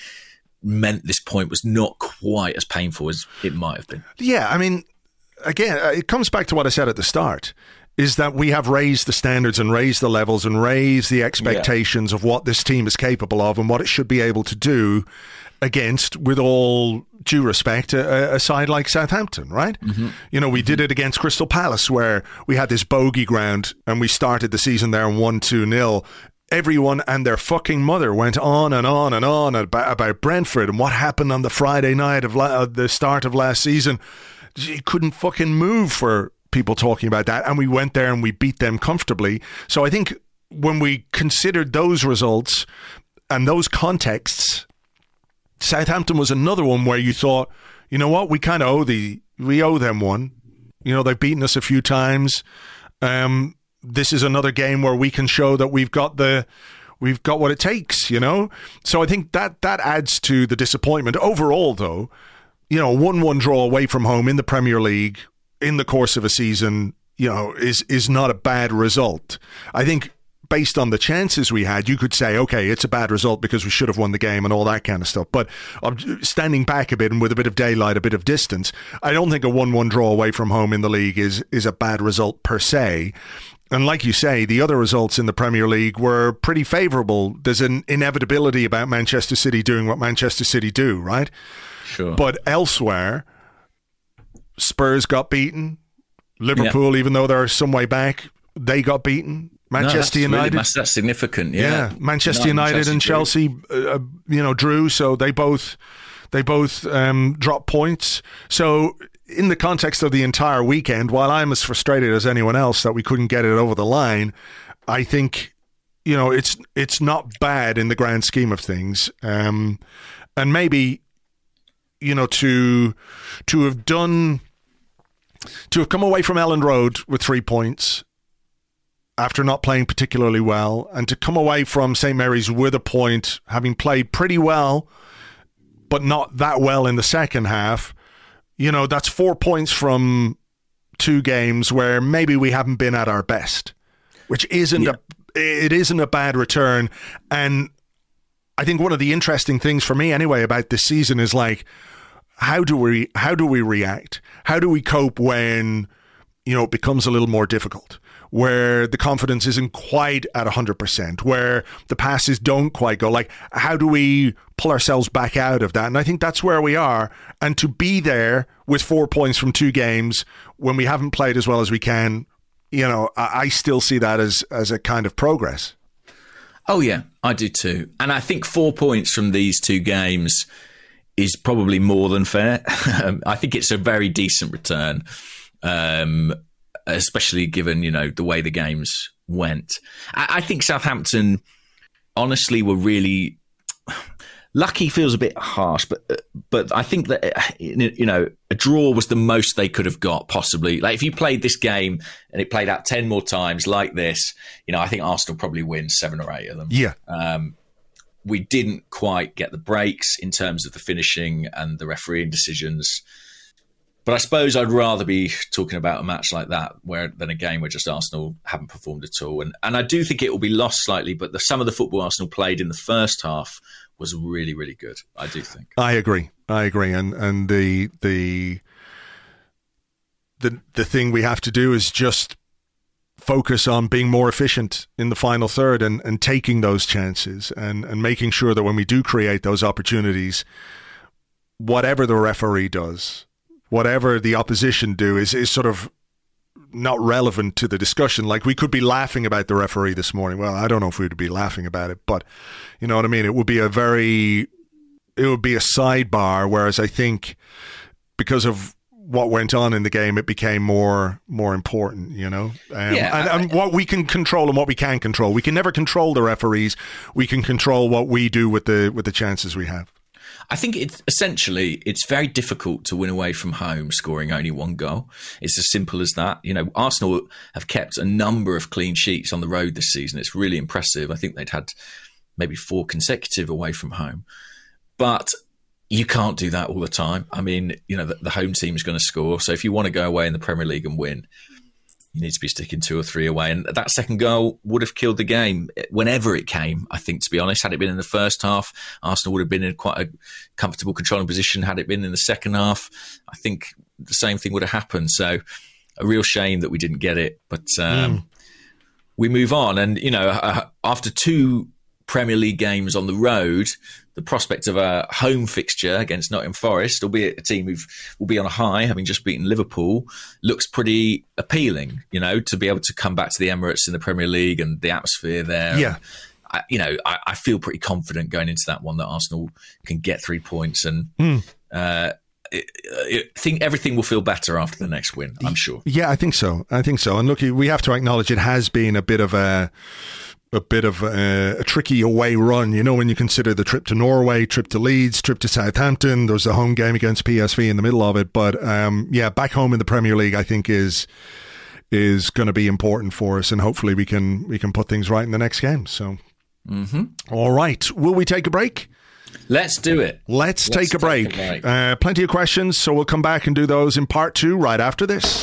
meant this point was not quite as painful as it might have been.
Yeah, I mean, again, uh, it comes back to what I said at the start is that we have raised the standards and raised the levels and raised the expectations of what this team is capable of and what it should be able to do against, with all due respect, a, a side like Southampton, right? You know, we did it against Crystal Palace where we had this bogey ground and we started the season there and 1 2 nil. Everyone and their fucking mother went on and on and on about, about Brentford and what happened on the Friday night of la- uh, the start of last season. You couldn't fucking move for people talking about that. And we went there and we beat them comfortably. So I think when we considered those results and those contexts, Southampton was another one where you thought, you know what, we kind of owe the we owe them one. You know, they've beaten us a few times. Um, this is another game where we can show that we've got the we've got what it takes. You know, so I think that that adds to the disappointment overall. Though, you know, one-one draw away from home in the Premier League in the course of a season, you know, is is not a bad result. I think based on the chances we had, you could say, okay, it's a bad result because we should have won the game and all that kind of stuff. But um, standing back a bit and with a bit of daylight, a bit of distance, I don't think a one-one draw away from home in the league is is a bad result per se. And like you say, the other results in the Premier League were pretty favourable. There's an inevitability about Manchester City doing what Manchester City do, right?
Sure.
But elsewhere, Spurs got beaten. Liverpool, even though they're some way back, they got beaten.
No,
Manchester
that's
United,
mass- that's significant.
yeah.
Yeah,
Manchester
No,
United and. Chelsea, uh, uh, you know, drew. So they both they both um, dropped points. So in the context of the entire weekend, while I'm as frustrated as anyone else that we couldn't get it over the line, I think you know it's it's not bad in the grand scheme of things. Um, and maybe you know to to have done to have come away from Elland Road with three points after not playing particularly well, and to come away from St Mary's with a point, having played pretty well, but not that well in the second half. You know, that's four points from two games where maybe we haven't been at our best, which isn't a it isn't a bad return. And I think one of the interesting things for me anyway about this season is like how do we how do we react? How do we cope when you know it becomes a little more difficult? Where the confidence isn't quite at 100%, where the passes don't quite go. Like, how do we pull ourselves back out of that? And I think that's where we are. And to be there with four points from two games when we haven't played as well as we can, you know, I, I still see that as, as a kind of progress.
Oh yeah, I do too. And I think four points from these two games is probably more than fair. I think it's a very decent return, um, especially given you know the way the games went. I, I think Southampton, honestly, were really lucky feels a bit harsh, but but I think that you know a draw was the most they could have got possibly. Like if you played this game and it played out ten more times like this, you know I think Arsenal probably win seven or eight of them.
Yeah.
Um, we didn't quite get the breaks in terms of the finishing and the refereeing decisions. But I suppose I'd rather be talking about a match like that where than a game where just Arsenal haven't performed at all. And and I do think it will be lost slightly, but the, some of the football Arsenal played in the first half was really, really good. I do think.
I agree. I agree. And and the the the the thing we have to do is just focus on being more efficient in the final third and, and taking those chances and, and making sure that when we do create those opportunities, whatever the referee does, whatever the opposition do is, is sort of not relevant to the discussion. Like we could be laughing about the referee this morning. Well, I don't know if we would be laughing about it, but you know what I mean? It would be a very, it would be a sidebar. Whereas I think because of what went on in the game, it became more more important, you know. Um,
Yeah,
and,
I-
what we can control and what we can't control. We can never control the referees. We can control what we do with the with the chances we have.
I think it's essentially it's very difficult to win away from home scoring only one goal. It's as simple as that. You know, Arsenal have kept a number of clean sheets on the road this season. It's really impressive. I think they'd had maybe four consecutive away from home. But you can't do that all the time. I mean, you know, the, the home team is going to score. So if you want to go away in the Premier League and win, you need to be sticking two or three away. And that second goal would have killed the game whenever it came, I think, to be honest. Had it been in the first half, Arsenal would have been in quite a comfortable controlling position. Had it been in the second half, I think the same thing would have happened. So a real shame that we didn't get it. But um, we move on. And, you know, uh, after two Premier League games on the road, the prospect of a home fixture against Nottingham Forest, albeit a team who will be on a high, having just beaten Liverpool, looks pretty appealing. You know, to be able to come back to the Emirates in the Premier League and the atmosphere there.
Yeah.
I, you know, I, I feel pretty confident going into that one that Arsenal can get three points and. Uh, I I think everything will feel better after the next win. I'm sure.
Yeah, I think so. I think so. And look, we have to acknowledge it has been a bit of a a bit of a, a tricky away run. You know, when you consider the trip to Norway, trip to Leeds, trip to Southampton, there's a home game against PSV in the middle of it. But um, yeah, back home in the Premier League, I think is is going to be important for us, and hopefully we can we can put things right in the next game. So, All right, will we take a break?
Let's do it.
Let's, take, a
take a
break.
break.
Uh, plenty of questions, so we'll come back and do those in part two right after this.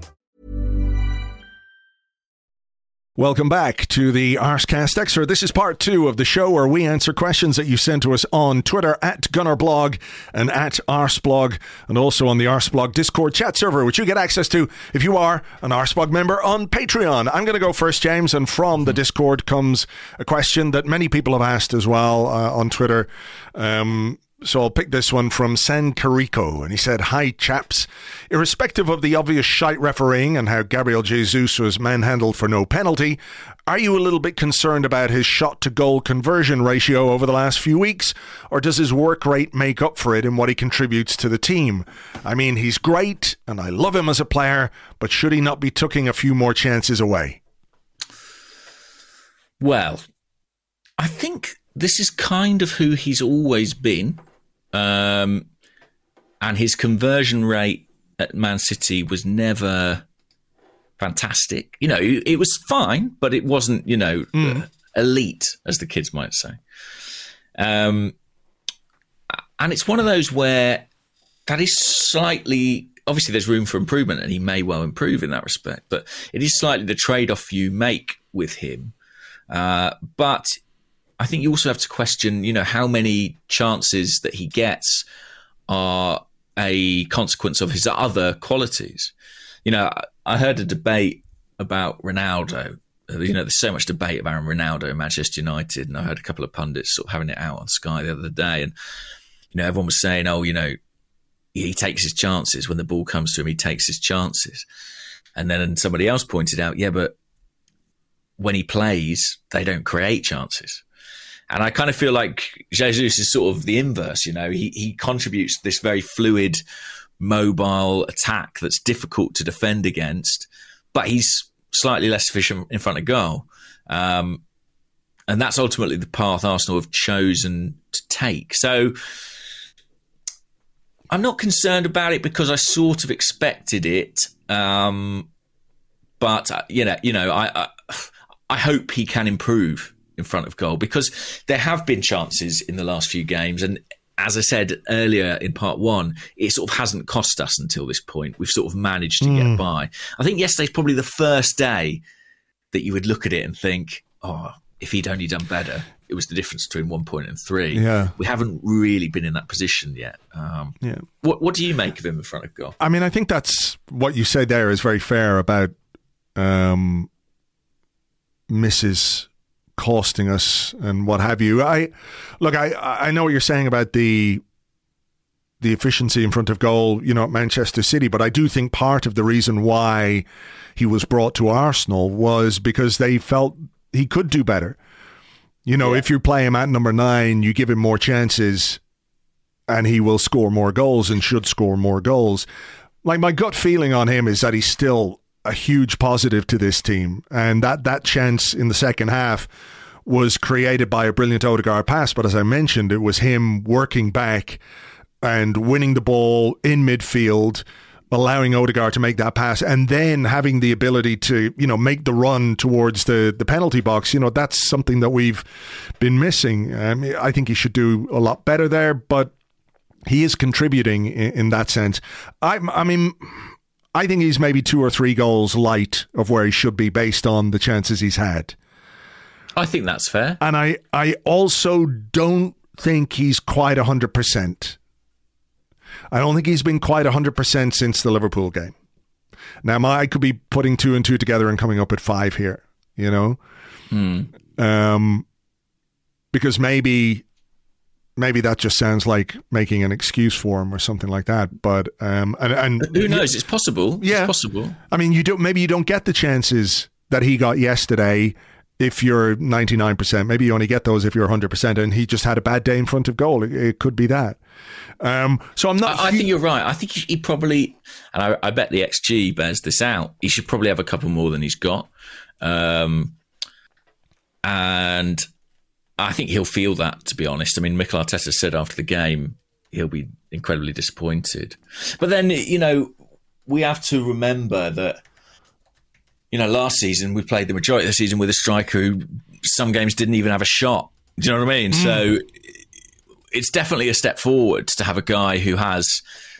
Welcome back to the Arsecast Extra. This is part two of the show where we answer questions that you send to us on Twitter at GunnerBlog and at Arsblog, and also on the Arsblog Discord chat server, which you get access to if you are an Arsblog member on Patreon. I'm going to go first, James, and from the Discord comes a question that many people have asked as well uh, on Twitter. Um, so I'll pick this one from San Carico, and he said, "Hi chaps, irrespective of the obvious shite refereeing and how Gabriel Jesus was manhandled for no penalty, are you a little bit concerned about his shot to goal conversion ratio over the last few weeks, or does his work rate make up for it in what he contributes to the team? I mean, he's great, and I love him as a player, but should he not be tucking a few more chances away?"
Well, I think this is kind of who he's always been. Um, and his conversion rate at Man City was never fantastic. You know, it was fine, but it wasn't, you know, mm. elite, as the kids might say. Um, and it's one of those where that is slightly obviously there's room for improvement, and he may well improve in that respect. But it is slightly the trade-off you make with him. Uh, but I think you also have to question, you know, how many chances that he gets are a consequence of his other qualities. You know, I heard a debate about Ronaldo. You know, there's so much debate about Ronaldo in Manchester United, and I heard a couple of pundits sort of having it out on Sky the other day, and you know, everyone was saying, "Oh, you know, he takes his chances when the ball comes to him. He takes his chances." And then somebody else pointed out, "Yeah, but when he plays, they don't create chances." And I kind of feel like Jesus is sort of the inverse. You know, he he contributes this very fluid mobile attack that's difficult to defend against, but he's slightly less efficient in front of goal. Um, and that's ultimately the path Arsenal have chosen to take. So I'm not concerned about it because I sort of expected it. Um, but uh, you know, you know, I, I I hope he can improve in front of goal because there have been chances in the last few games and as I said earlier in part one, it sort of hasn't cost us until this point. We've sort of managed to mm. get hmm. by. I think yesterday's probably the first day that you would look at it and think, oh, if he'd only done better, it was the difference between one point and three.
Yeah.
We haven't really been in that position yet. Um, yeah. What, what do you make of him in front of goal?
I mean, I think that's what you say there is very fair about um, Mrs costing us and what have you. I look, I I know what you're saying about the the efficiency in front of goal, you know, at Manchester City, but I do think part of the reason why he was brought to Arsenal was because they felt he could do better. You know, yeah. if you play him at number nine, you give him more chances and he will score more goals and should score more goals. Like my gut feeling on him is that he's still a huge positive to this team. And that, that chance in the second half was created by a brilliant Odegaard pass. But as I mentioned, it was him working back and winning the ball in midfield, allowing Odegaard to make that pass, and then having the ability to, you know, make the run towards the, the penalty box. You know, that's something that we've been missing. Um, I think he should do a lot better there, but he is contributing in, in that sense. I, I mean, I think he's maybe two or three goals light of where he should be based on the chances he's had.
I think that's fair.
And I, I also don't think he's quite 100%. I don't think he's been quite 100% since the Liverpool game. Now, I could be putting two and two together and coming up at five here, you know?
Hmm.
Um, because maybe maybe that just sounds like making an excuse for him or something like that. But um, and, and
who knows? It's possible. Yeah, it's possible.
I mean, you don't. Maybe you don't get the chances that he got yesterday. If you're 99%, maybe you only get those if you're 100%, and he just had a bad day in front of goal. It, it could be that. Um, so I'm not.
I, I, think you're right. I think he probably, and I, I, bet the XG bears this out. He should probably have a couple more than he's got. Um, and I think he'll feel that, to be honest. I mean, Mikel Arteta said after the game he'll be incredibly disappointed. But then, you know, we have to remember that, you know, last season we played the majority of the season with a striker who some games didn't even have a shot. Do you know what I mean? Mm. So it's definitely a step forward to have a guy who has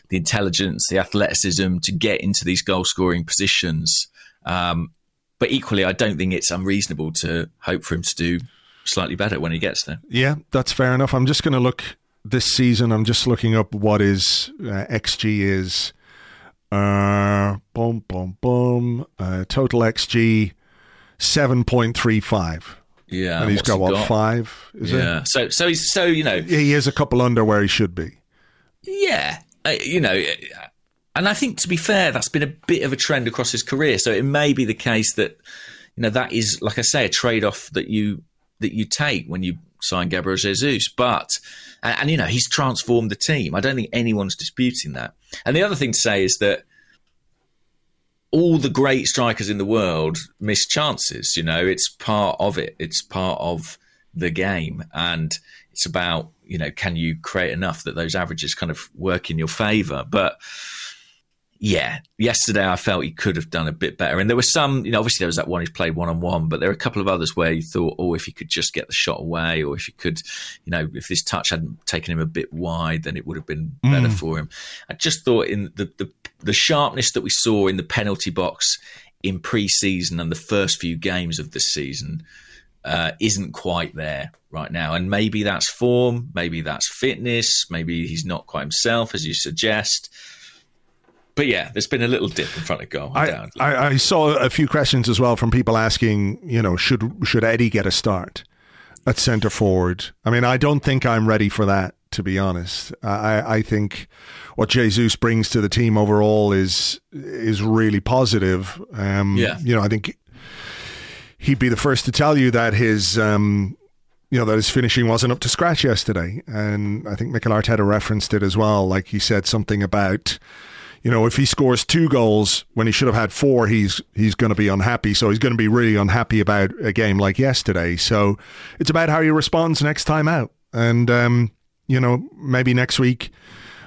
the intelligence, the athleticism to get into these goal scoring positions. Um, but equally, I don't think it's unreasonable to hope for him to do slightly better when he gets there.
Yeah, that's fair enough. I'm just going to look this season. I'm just looking up what his uh, XG is. Uh, boom, boom, boom. Uh, total XG seven point three five.
Yeah,
and he's got he what got? five? Is
yeah.
It?
So, so he's so you know
he is a couple under where he should be.
Yeah, uh, you know, and I think to be fair, that's been a bit of a trend across his career. So it may be the case that you know that is, like I say, a trade off that you that you take when you sign Gabriel Jesus. But and, and, you know he's transformed the team. I don't think anyone's disputing that. And the other thing to say is that all the great strikers in the world miss chances. You know, it's part of it. It's part of the game. And it's about, you know, can you create enough that those averages kind of work in your favor? But yeah, yesterday I felt he could have done a bit better. And there were some, you know, obviously there was that one he played one on one, but there were a couple of others where you thought, oh, if he could just get the shot away, or if he could, you know, if this touch hadn't taken him a bit wide, then it would have been better mm. for him. I just thought in the, the the sharpness that we saw in the penalty box in pre-season and the first few games of the season uh, isn't quite there right now. And maybe that's form, maybe that's fitness, maybe he's not quite himself, as you suggest but yeah, there's been a little dip in front of goal.
I, I, I, saw a few questions as well from people asking, you know, should should Eddie get a start at centre forward? I mean, I don't think I'm ready for that, to be honest. I, I think what Jesus brings to the team overall is is really positive. Um, yeah, you know, I think he'd be the first to tell you that his um, you know, that his finishing wasn't up to scratch yesterday. And I think Mikel Arteta referenced it as well. Like he said something about you know, if he scores two goals when he should have had four, he's he's going to be unhappy. So he's going to be really unhappy about a game like yesterday. So it's about how he responds next time out. And um, you know, maybe next week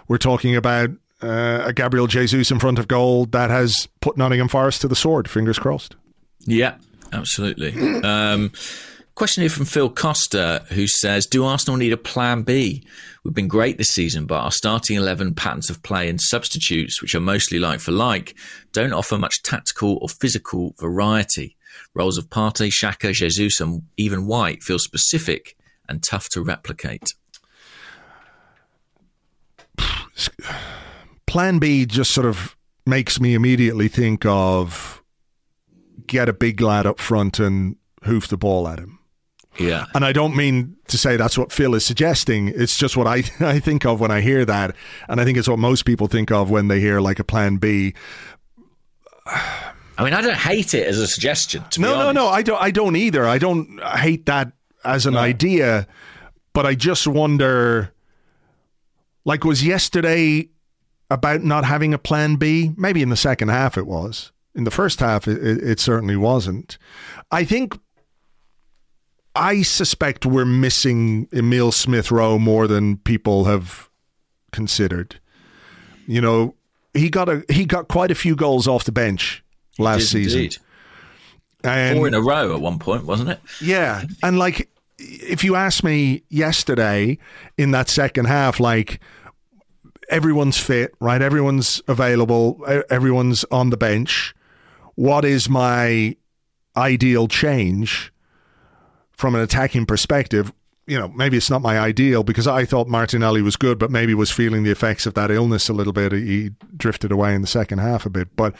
we're talking about uh, a Gabriel Jesus in front of goal that has put Nottingham Forest to the sword. Fingers crossed.
Yeah, absolutely. Um, Question here from Phil Costa, who says, Do Arsenal need a plan B? We've been great this season, but our starting 11 patterns of play and substitutes, which are mostly like for like, don't offer much tactical or physical variety. Roles of Partey, Xhaka, Jesus, and even White feel specific and tough to replicate.
Plan B just sort of makes me immediately think of get a big lad up front and hoof the ball at him.
Yeah.
And I don't mean to say that's what Phil is suggesting. It's just what I, I think of when I hear that. And I think it's what most people think of when they hear like a plan B.
I mean, I don't hate it as a suggestion.
no, no, no. I don't. I don't either. I don't hate that as an idea, but I just wonder. Like, was yesterday about not having a plan B? Maybe in the second half it was. In the first half, it, it certainly wasn't. I think I suspect we're missing Emile Smith Rowe more than people have considered. You know, he got a he got quite a few goals off the bench last season. Indeed.
And, Four in a row at one point, wasn't it?
Yeah. And like if you asked me yesterday in that second half, like everyone's fit, right? Everyone's available, everyone's on the bench. What is my ideal change? From an attacking perspective, you know, maybe it's not my ideal because I thought Martinelli was good, but maybe was feeling the effects of that illness a little bit. He drifted away in the second half a bit. But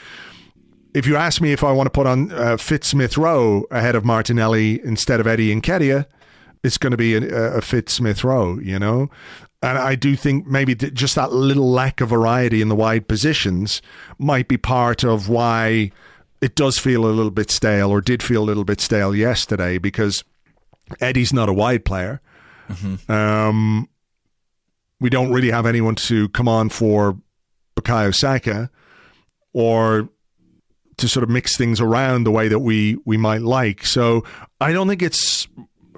if you ask me if I want to put on uh, Fitzsmith Rowe ahead of Martinelli instead of Eddie Nketiah, it's going to be a, a Fitzsmith Rowe, you know? And I do think maybe just that little lack of variety in the wide positions might be part of why it does feel a little bit stale or did feel a little bit stale yesterday because – Eddie's not a wide player. Mm-hmm. Um, we don't really have anyone to come on for Bukayo Saka or to sort of mix things around the way that we we might like. So I don't think it's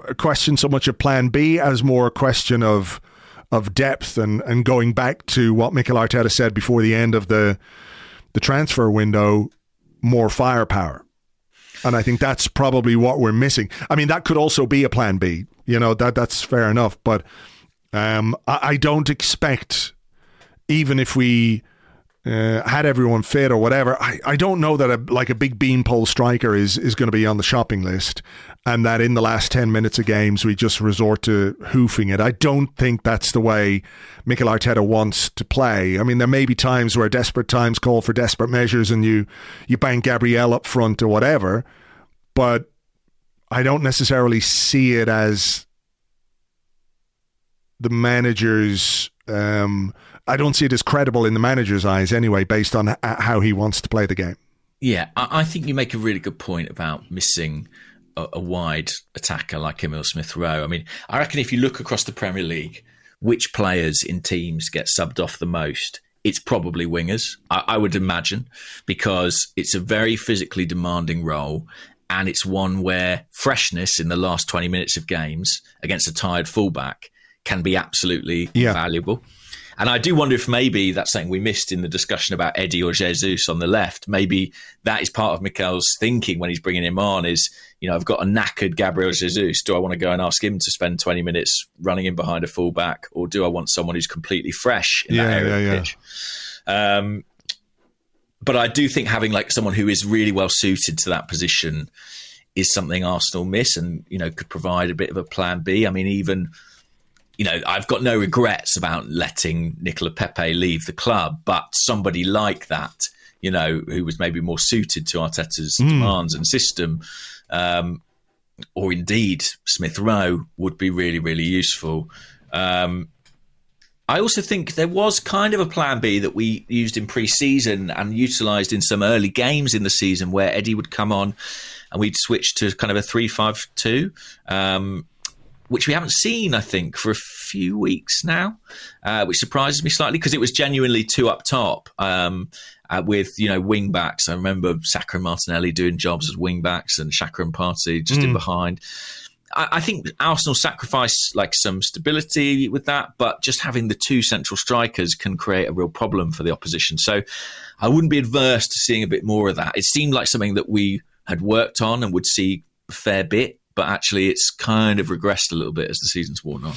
a question so much of plan B as more a question of of depth and, and going back to what Mikel Arteta said before the end of the the transfer window, more firepower. And I think that's probably what we're missing. I mean, that could also be a plan B. You know, that that's fair enough. But um, I, I, don't expect, even if we uh, had everyone fit or whatever, I, I don't know that a, like a big beanpole striker is, is going to be on the shopping list and that in the last 10 minutes of games we just resort to hoofing it. I don't think that's the way Mikel Arteta wants to play. I mean, there may be times where desperate times call for desperate measures and you, you bank Gabriel up front or whatever, but I don't necessarily see it as the manager's. Um, I don't see it as credible in the manager's eyes anyway, based on how he wants to play the game.
Yeah, I think you make a really good point about missing a, a wide attacker like Emile Smith Rowe. I mean, I reckon if you look across the Premier League, which players in teams get subbed off the most? It's probably wingers, I, I would imagine, because it's a very physically demanding role and it's one where freshness in the last 20 minutes of games against a tired fullback can be absolutely
Yeah.
valuable. And I do wonder if maybe that's something we missed in the discussion about Eddie or Jesus on the left. Maybe that is part of Mikel's thinking when he's bringing him on is, you know, I've got a knackered Gabriel Jesus. Do I want to go and ask him to spend 20 minutes running in behind a fullback or do I want someone who's completely fresh in
Yeah,
that area
yeah,
of the
yeah.
Um, but I do think having like someone who is really well suited to that position is something Arsenal miss, and you know could provide a bit of a plan B. I mean, even you know I've got no regrets about letting Nicolas Pepe leave the club, but somebody like that, you know, who was maybe more suited to Arteta's demands and system. Um, or indeed Smith Rowe would be really, really useful. Um, I also think there was kind of a plan B that we used in pre-season and utilised in some early games in the season, where Eddie would come on and we'd switch to kind of a three-five-two, um, which we haven't seen, I think, for a few weeks now, uh, which surprises me slightly because it was genuinely two up top. Um, uh, with you know wing backs, I remember Saka and Martinelli doing jobs as wing backs, and Xhaka and Partey just in behind. I, I think Arsenal sacrifice like some stability with that, but just having the two central strikers can create a real problem for the opposition. So I wouldn't be adverse to seeing a bit more of that. It seemed like something that we had worked on and would see a fair bit, but actually it's kind of regressed a little bit as the season's worn on.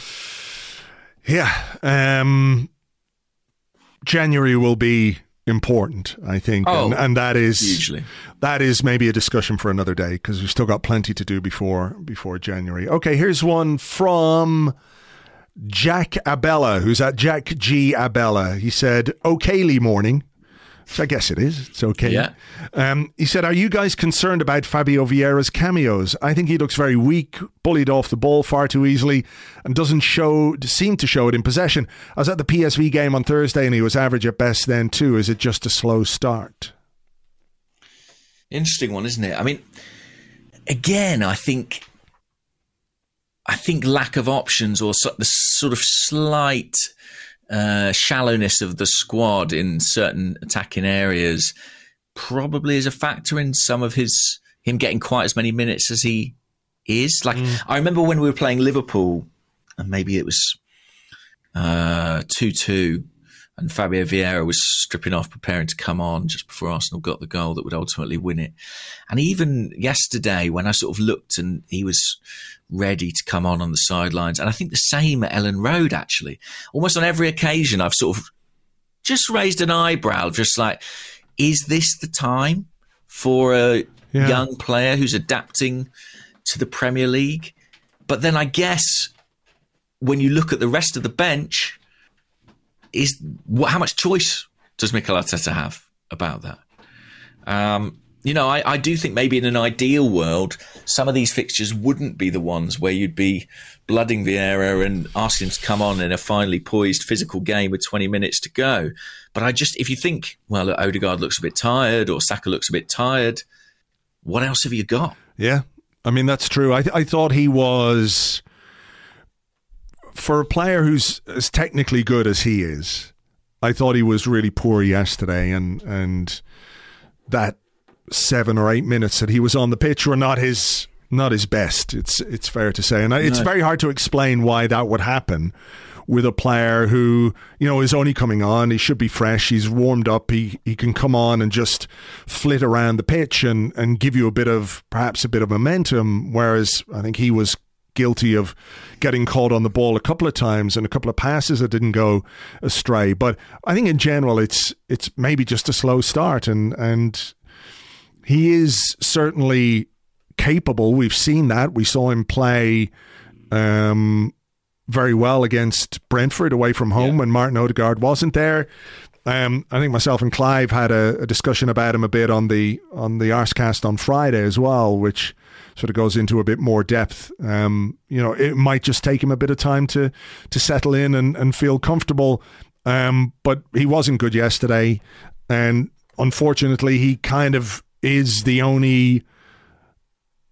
Yeah. Um, January will be important, I think,
Oh,
and, and that is
hugely.
that is maybe a discussion for another day because we've still got plenty to do before before January. Okay, here's one from Jack Abella, who's at Jack G Abella. He said, "Okayly morning." Which I guess it is. It's okay.
Yeah.
Um, he said, Are you guys concerned about Fabio Vieira's cameos? I think he looks very weak, bullied off the ball far too easily, and doesn't show seem to show it in possession. I was at the PSV game on Thursday and he was average at best then too. Is it just a slow start?
Interesting one, isn't it? I mean, again, I think, I think lack of options or so, the sort of slight uh, shallowness of the squad in certain attacking areas probably is a factor in some of his him getting quite as many minutes as he is. Like I remember when we were playing Liverpool, and maybe it was uh, two two, and Fabio Vieira was stripping off, preparing to come on just before Arsenal got the goal that would ultimately win it. And even yesterday, when I sort of looked and he was ready to come on on the sidelines, and I think the same at Elland Road actually. Almost on every occasion, I've sort of just raised an eyebrow, just like, is this the time for a
Yeah.
young player who's adapting to the Premier League? But then I guess when you look at the rest of the bench, is what, how much choice does Mikel Arteta have about that? Um, you know, I, I do think maybe in an ideal world, some of these fixtures wouldn't be the ones where you'd be blooding Vieira and asking him to come on in a finely poised physical game with 20 minutes to go. But I just, if you think, well, Odegaard looks a bit tired or Saka looks a bit tired, what else have you got?
Yeah, I mean that's true. I I thought he was for a player who's as technically good as he is. I thought he was really poor yesterday, and and that seven or eight minutes that he was on the pitch were not his not his best. It's it's fair to say, and I it's very hard to explain why that would happen with a player who you know is only coming on. He should be fresh. He's warmed up. He he can come on and just flit around the pitch and and give you a bit of perhaps a bit of momentum. Whereas I think he was guilty of getting caught on the ball a couple of times and a couple of passes that didn't go astray. But I think in general, it's it's maybe just a slow start, and and he is certainly capable. We've seen that. We saw him play um, very well against Brentford away from home when Martin Odegaard wasn't there. Um, I think myself and Clive had a, a discussion about him a bit on the on the Arsecast on Friday as well, which sort of goes into a bit more depth. Um, you know, it might just take him a bit of time to to settle in and, and feel comfortable. Um, but he wasn't good yesterday, and unfortunately, he kind of is the only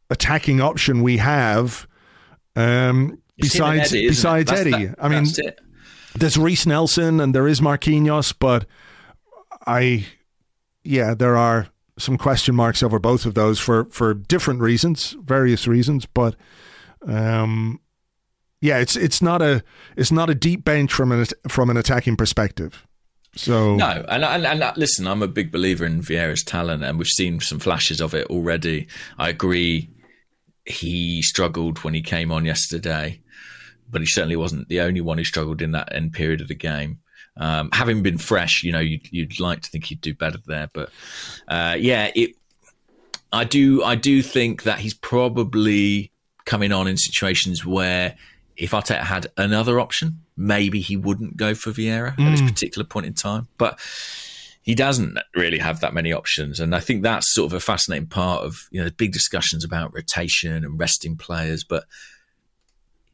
attacking option we have. Um,
It's him and
besides
Eddie,
besides Eddie,
that-
I mean, there's Reiss Nelson and there is Marquinhos, but I, yeah, there are some question marks over both of those for for different reasons, various reasons, but um, yeah, it's it's not a it's not a deep bench from an from an attacking perspective. So
no, and, and and listen, I'm a big believer in Vieira's talent, and we've seen some flashes of it already. I agree. He struggled when he came on yesterday, but he certainly wasn't the only one who struggled in that end period of the game. Um, having been fresh, you know, you'd, you'd, like to think he'd do better there, but uh, yeah, it. I do, I do think that he's probably coming on in situations where if Arteta had another option, maybe he wouldn't go for Vieira mm. at this mm. particular point in time. But he doesn't really have that many options, and I think that's sort of a fascinating part of you know the big discussions about rotation and resting players. But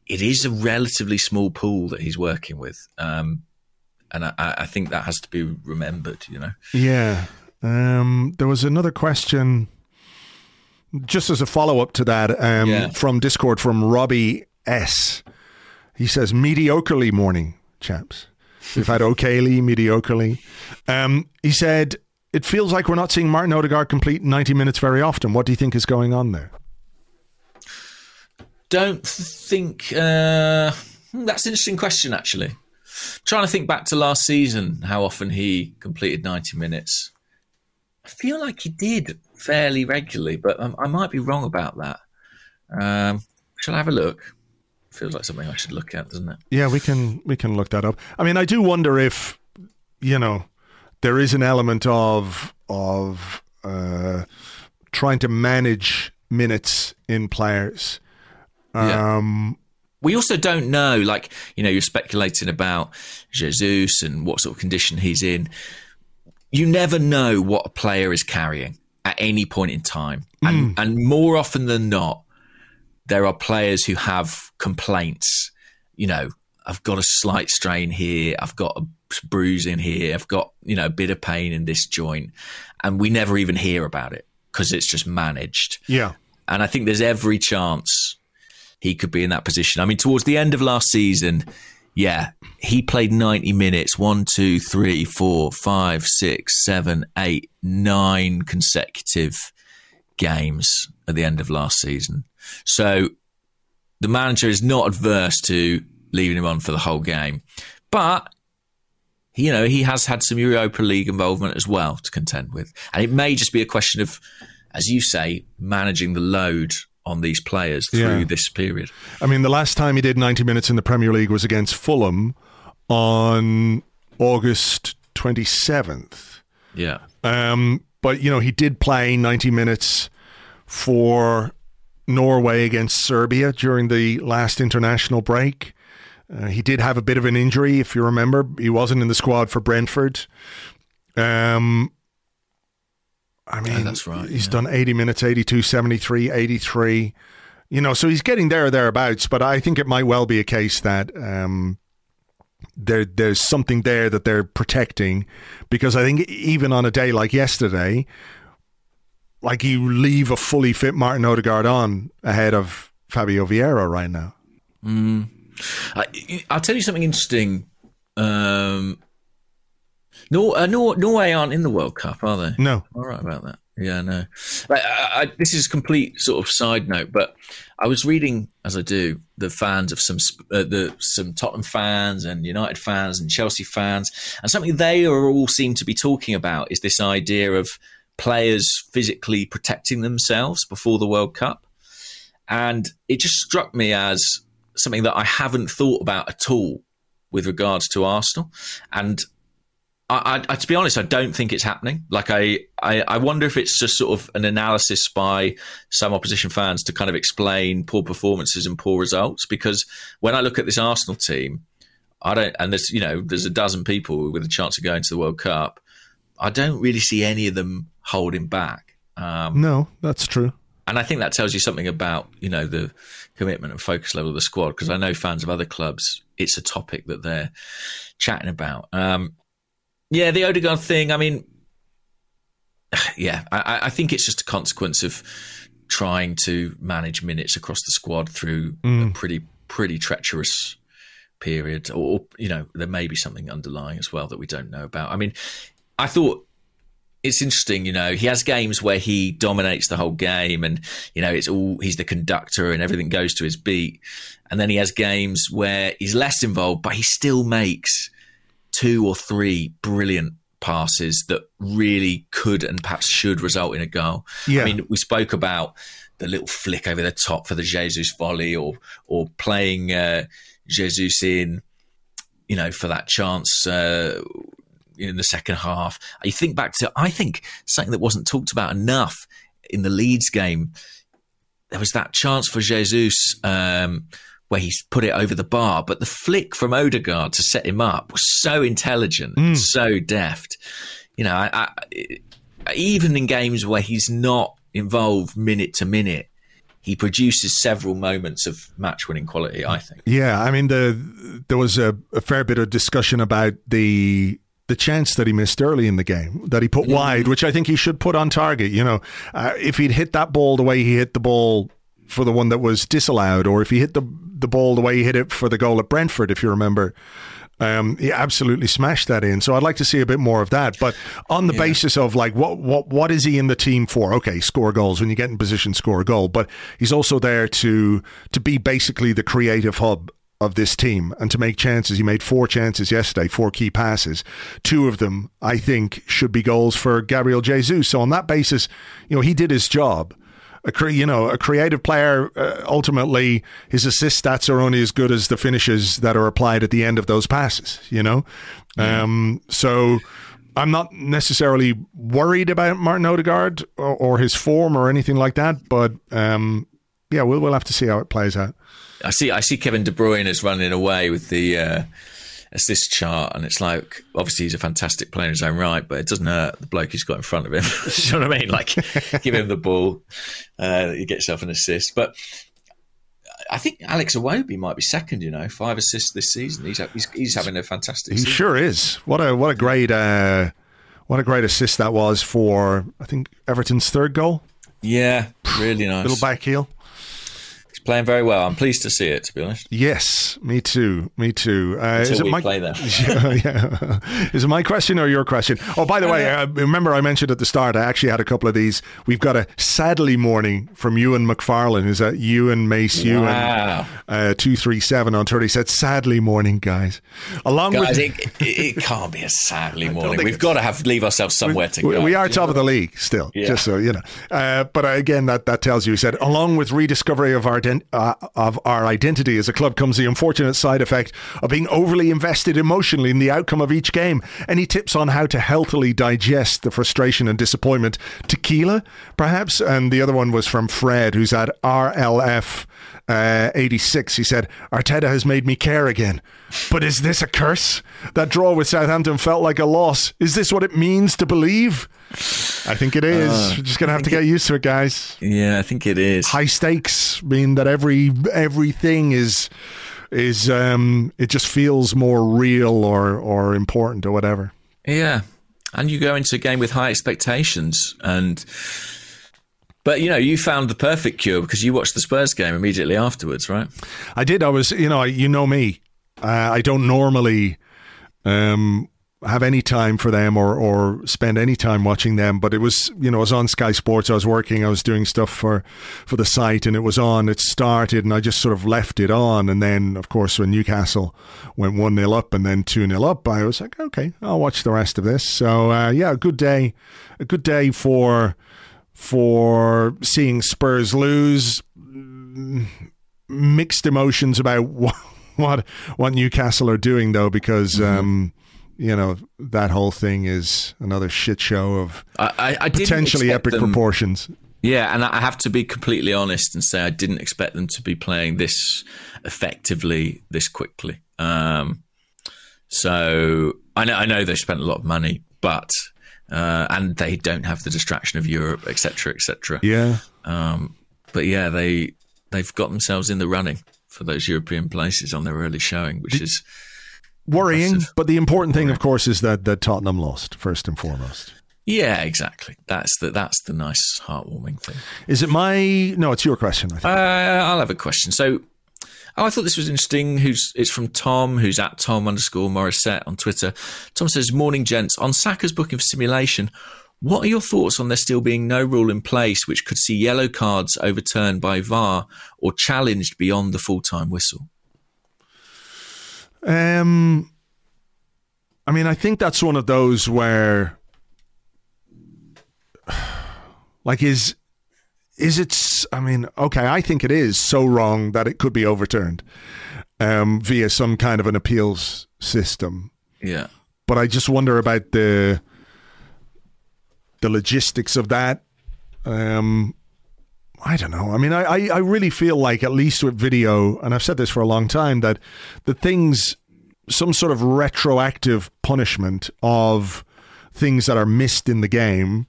it is a relatively small pool that he's working with, um, and I, I, think that has to be remembered. You know,
yeah. Um, there was another question just as a follow up to that um, yeah. from Discord from Robbie S. He says, mediocrely morning, chaps. We've had okayly, mediocrely. Um, he said, it feels like we're not seeing Martin Odegaard complete 90 minutes very often. What do you think is going on there?
Don't think. Uh, hmm, that's an interesting question, actually. I'm trying to think back to last season, how often he completed 90 minutes. I feel like he did fairly regularly, but um, I might be wrong about that. Um, shall I have a look? Feels like something I should look at, doesn't it?
Yeah, we can we can look that up. I mean, I do wonder if you know there is an element of of uh, trying to manage minutes in players. Um,
yeah. We also don't know, like you know, you're speculating about Jesus and what sort of condition he's in. You never know what a player is carrying at any point in time, and mm. and more often than not, there are players who have complaints. You know, I've got a slight strain here. I've got a bruise in here. I've got, you know, a bit of pain in this joint. And we never even hear about it because it's just managed.
Yeah.
And I think there's every chance he could be in that position. I mean, towards the end of last season, yeah, he played 90 minutes, one, two, three, four, five, six, seven, eight, nine consecutive games at the end of last season. So the manager is not adverse to leaving him on for the whole game. But you know, he has had some Europa League involvement as well to contend with. And it may just be a question of, as you say, managing the load on these players through yeah. this period.
I mean, the last time he did 90 minutes in the Premier League was against Fulham on August 27th.
Yeah.
Um, but, you know, he did play 90 minutes for Norway against Serbia during the last international break. Uh, he did have a bit of an injury, if you remember. He wasn't in the squad for Brentford. Um, I mean,
that's right.
He's
yeah.
done 80 minutes, 82, 73, 83. You know, so he's getting there or thereabouts, but I think it might well be a case that um, there there's something there that they're protecting because I think even on a day like yesterday, like you leave a fully fit Martin Odegaard on ahead of Fabio Vieira right now.
Mm. I, will tell you something interesting. Um, Nor, uh, Nor, Norway aren't in the World Cup, are they?
No.
All right about that. Yeah, no. I, I, this is a complete sort of side note, but I was reading, as I do, the fans of some uh, the some Tottenham fans and United fans and Chelsea fans, and something they are all seem to be talking about is this idea of players physically protecting themselves before the World Cup. And it just struck me as something that I haven't thought about at all with regards to Arsenal. And I, I, to be honest, I don't think it's happening. Like I, I, I, wonder if it's just sort of an analysis by some opposition fans to kind of explain poor performances and poor results. Because when I look at this Arsenal team, I don't, and there's you know there's a dozen people with a chance of going to the World Cup. I don't really see any of them holding back.
Um, no, that's true.
And I think that tells you something about you know the commitment and focus level of the squad because I know fans of other clubs, it's a topic that they're chatting about. Um, yeah, the Odegaard thing. I mean, yeah, I, I, think it's just a consequence of trying to manage minutes across the squad through mm. a pretty pretty treacherous period, or you know, there may be something underlying as well that we don't know about. I mean, I thought it's interesting, you know, he has games where he dominates the whole game and, you know, it's all, he's the conductor and everything goes to his beat. And then he has games where he's less involved, but he still makes two or three brilliant passes that really could and perhaps should result in a goal.
Yeah.
I mean, we spoke about the little flick over the top for the Jesus volley or, or playing, uh, Jesus in, you know, for that chance, uh, in the second half. You think back to, I think something that wasn't talked about enough in the Leeds game. There was that chance for Jesus um, where he's put it over the bar, but the flick from Odegaard to set him up was so intelligent, mm. so deft. You know, I, I, even in games where he's not involved minute to minute, he produces several moments of match winning quality, I think.
Yeah, I mean the there was a, a, fair bit of discussion about the the chance that he missed early in the game that he put wide, which I think he should put on target. You know, uh, if he'd hit that ball the way he hit the ball for the one that was disallowed, or if he hit the the ball the way he hit it for the goal at Brentford, if you remember. Um, he absolutely smashed that in. So I'd like to see a bit more of that. But on the yeah. basis of like what what what is he in the team for? Okay, score goals when you get in position, score a goal. But he's also there to to be basically the creative hub of this team and to make chances. He made four chances yesterday, four key passes. Two of them, I think, should be goals for Gabriel Jesus. So on that basis, you know, he did his job. A cre- you know, a creative player. Uh, ultimately, his assist stats are only as good as the finishes that are applied at the end of those passes. You know, yeah. um, so. I'm not necessarily worried about Martin Odegaard or, or his form or anything like that, but um, yeah, we'll we'll have to see how it plays out.
I see I see Kevin De Bruyne is running away with the uh, assist chart, and it's like obviously he's a fantastic player in his own right, but it doesn't hurt the bloke he's got in front of him. you know what I mean? Like give him the ball, uh, you get yourself an assist. But I think Alex Iwobi might be second. You know, five assists this season. He's he's, he's having a fantastic.
He
season.
sure is. What a what a great uh, what a great assist that was for I think Everton's third goal.
Yeah, really nice.
Little back heel
playing very well. I'm pleased to see it, to be honest.
Yes, me too. Me too.
Uh, Until is it we my, play them. yeah,
yeah. Is it my question or your question? Oh, by the way, uh, remember I mentioned at the start, I actually had a couple of these. We've got a sadly morning from Ewan McFarlane. Is that Ewan Mace Ewan? Wow. Uh, 237 on Twitter. He said, sadly morning, guys. Along
guys,
with.
It, it, can't be a sadly morning. We've got to have leave ourselves somewhere to
we,
go.
We are top of the league still, yeah. just so you know. Uh, but again, that, that tells you, he said, along with rediscovery of our uh, of our identity as a club comes the unfortunate side effect of being overly invested emotionally in the outcome of each game. Any tips on how to healthily digest the frustration and disappointment? Tequila, perhaps? And the other one was from Fred, who's at RLF. Uh, 86, he said, Arteta has made me care again. But is this a curse? That draw with Southampton felt like a loss. Is this what it means to believe? I think it is. Uh, We're just gonna have to get used to it, guys.
Yeah, I think it is.
High stakes mean that every everything is is um it just feels more real or or important or whatever.
Yeah, and you go into a game with high expectations and. But you know, you found the perfect cure because you watched the Spurs game immediately afterwards, right?
I did. I was, you know, you know me. Uh, I don't normally um, have any time for them or or spend any time watching them. But it was you know I was on Sky Sports. I was working. I was doing stuff for for the site, and it was on. It started, and I just sort of left it on. And then of course when Newcastle went one 0 up and then two 0 up, I was like, okay, I'll watch the rest of this. So uh, yeah, a good day, a good day for for seeing Spurs lose. Mixed emotions about what what, what Newcastle are doing though, because. Mm-hmm. Um, you know that whole thing is another shit show of
I, I
potentially epic
them,
proportions.
Yeah, and I have to be completely honest and say I didn't expect them to be playing this effectively this quickly. Um, so I know I know they spent a lot of money, but uh, and they don't have the distraction of Europe, etc., etc.
Yeah.
Um, but yeah, they they've got themselves in the running for those European places on their early showing, which is
worrying. Impressive. But the important thing, of course, is that that Tottenham lost first and foremost.
Yeah, exactly. That's the that's the nice, heartwarming thing.
Is it my? No, it's your question. I think. Uh,
I'll have a question. So, oh, I thought this was interesting. Who's it's from Tom, who's at Tom underscore Morissette on Twitter. Tom says, "Morning, gents. On Saka's booking for simulation, What are your thoughts on there still being no rule in place which could see yellow cards overturned by VAR or challenged beyond the full time whistle?
Um, I mean, I think that's one of those where, like, is is it? I mean, okay, I think it is so wrong that it could be overturned um, via some kind of an appeals system.
Yeah,
but I just wonder about the the logistics of that. Um, I don't know. I mean, I, I, I really feel like, at least with video, and I've said this for a long time, that the things, some sort of retroactive punishment of things that are missed in the game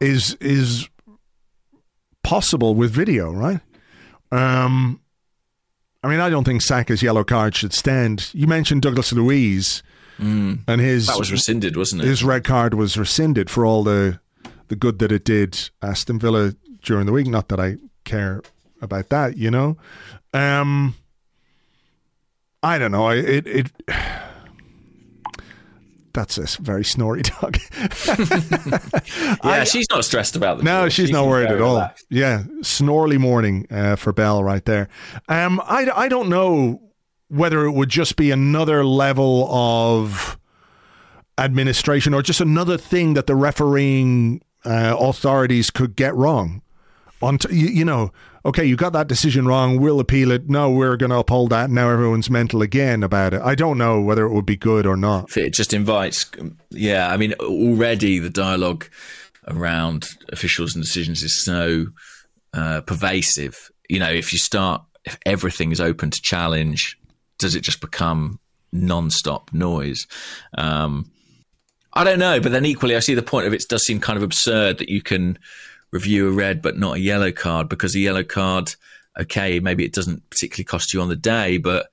is is possible with video, right? Um, I mean, I don't think Saka's yellow card should stand. You mentioned Douglas Luiz,
mm.
and his
that was rescinded, wasn't it?
His red card was rescinded for all the the good that it did Aston Villa during the week. Not that I care about that, you know. Um, I don't know. It it. That's a very snory dog.
yeah, I, she's not stressed about the.
No, she's, she's not worried at all. Relaxed. Yeah, snorely morning uh, for Bell right there. Um, I I don't know whether it would just be another level of administration or just another thing that the refereeing uh, authorities could get wrong. On t- you, you, know, okay, you got that decision wrong. We'll appeal it. No, we're going to uphold that. Now everyone's mental again about it. I don't know whether it would be good or not.
It just invites, yeah. I mean, already the dialogue around officials and decisions is so uh, pervasive. You know, if you start, if everything is open to challenge, does it just become non-stop noise? Um, I don't know, but then equally, I see the point of it does seem kind of absurd that you can review a red but not a yellow card because a yellow card, okay, maybe it doesn't particularly cost you on the day, but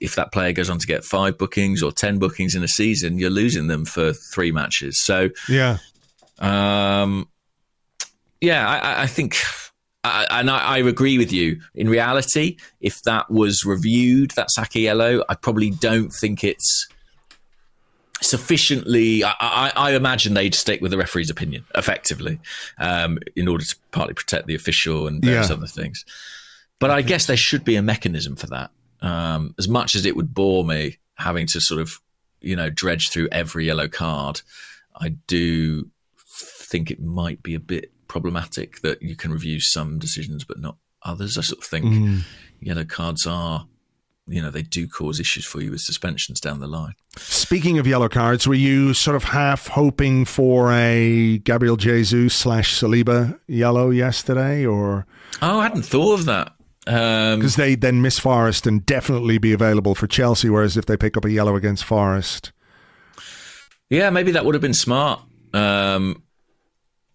if that player goes on to get five bookings or 10 bookings in a season, you're losing them for three matches. So,
yeah.
Um, yeah, I, I think, I, and I, I, agree with you. In reality, if that was reviewed, that Saka yellow, I probably don't think it's sufficiently. I, I, I, imagine they'd stick with the referee's opinion effectively, um, in order to partly protect the official and various yeah. other things. But I guess there should be a mechanism for that. Um, as much as it would bore me having to sort of, you know, dredge through every yellow card, I do think it might be a bit problematic that you can review some decisions but not others. I sort of think mm. yellow cards are you know they do cause issues for you with suspensions down the line.
Speaking of yellow cards, were you sort of half hoping for a Gabriel Jesus slash Saliba yellow yesterday, or?
Oh, I hadn't thought of that.
Because um, they then miss Forest and definitely be available for Chelsea, whereas if they pick up a yellow against Forest,
yeah, maybe that would have been smart. Um,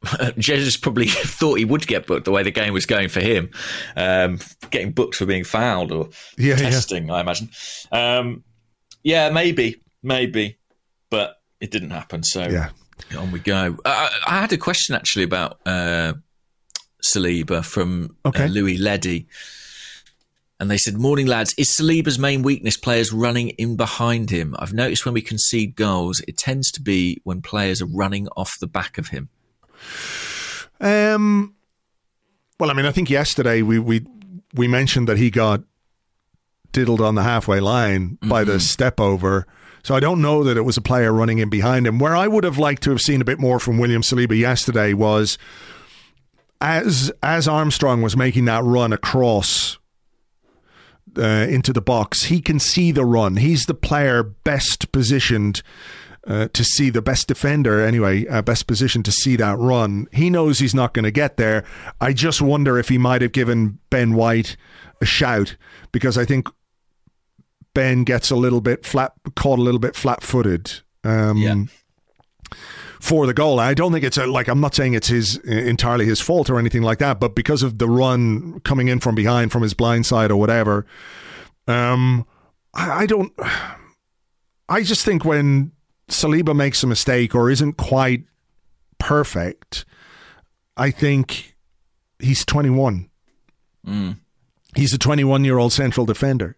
Jesus probably thought he would get booked the way the game was going for him, um, getting booked for being fouled or yeah, testing. Yeah. I imagine. Um, yeah, maybe, maybe, but it didn't happen. So
yeah.
on we go. I, I had a question actually about uh, Saliba from uh, okay. uh, Louis Leddy. And they said, Morning, lads. Is Saliba's main weakness players running in behind him? I've noticed when we concede goals, it tends to be when players are running off the back of him.
Um, well, I mean, I think yesterday we we we mentioned that he got diddled on the halfway line mm-hmm. by the mm-hmm. step over. So I don't know that it was a player running in behind him. Where I would have liked to have seen a bit more from William Saliba yesterday was as as Armstrong was making that run across uh, into the box, he can see the run. He's the player best positioned uh, to see the best defender anyway, uh, best position to see that run. He knows he's not going to get there. I just wonder if he might have given Ben White a shout because I think Ben gets a little bit flat, caught a little bit flat-footed. Um, yeah. For the goal, I don't think it's a, like I'm not saying it's his entirely his fault or anything like that, but because of the run coming in from behind from his blind side or whatever, um, I, I don't. I just think when Saliba makes a mistake or isn't quite perfect, I think he's 21.
Mm.
He's a 21 year old central defender.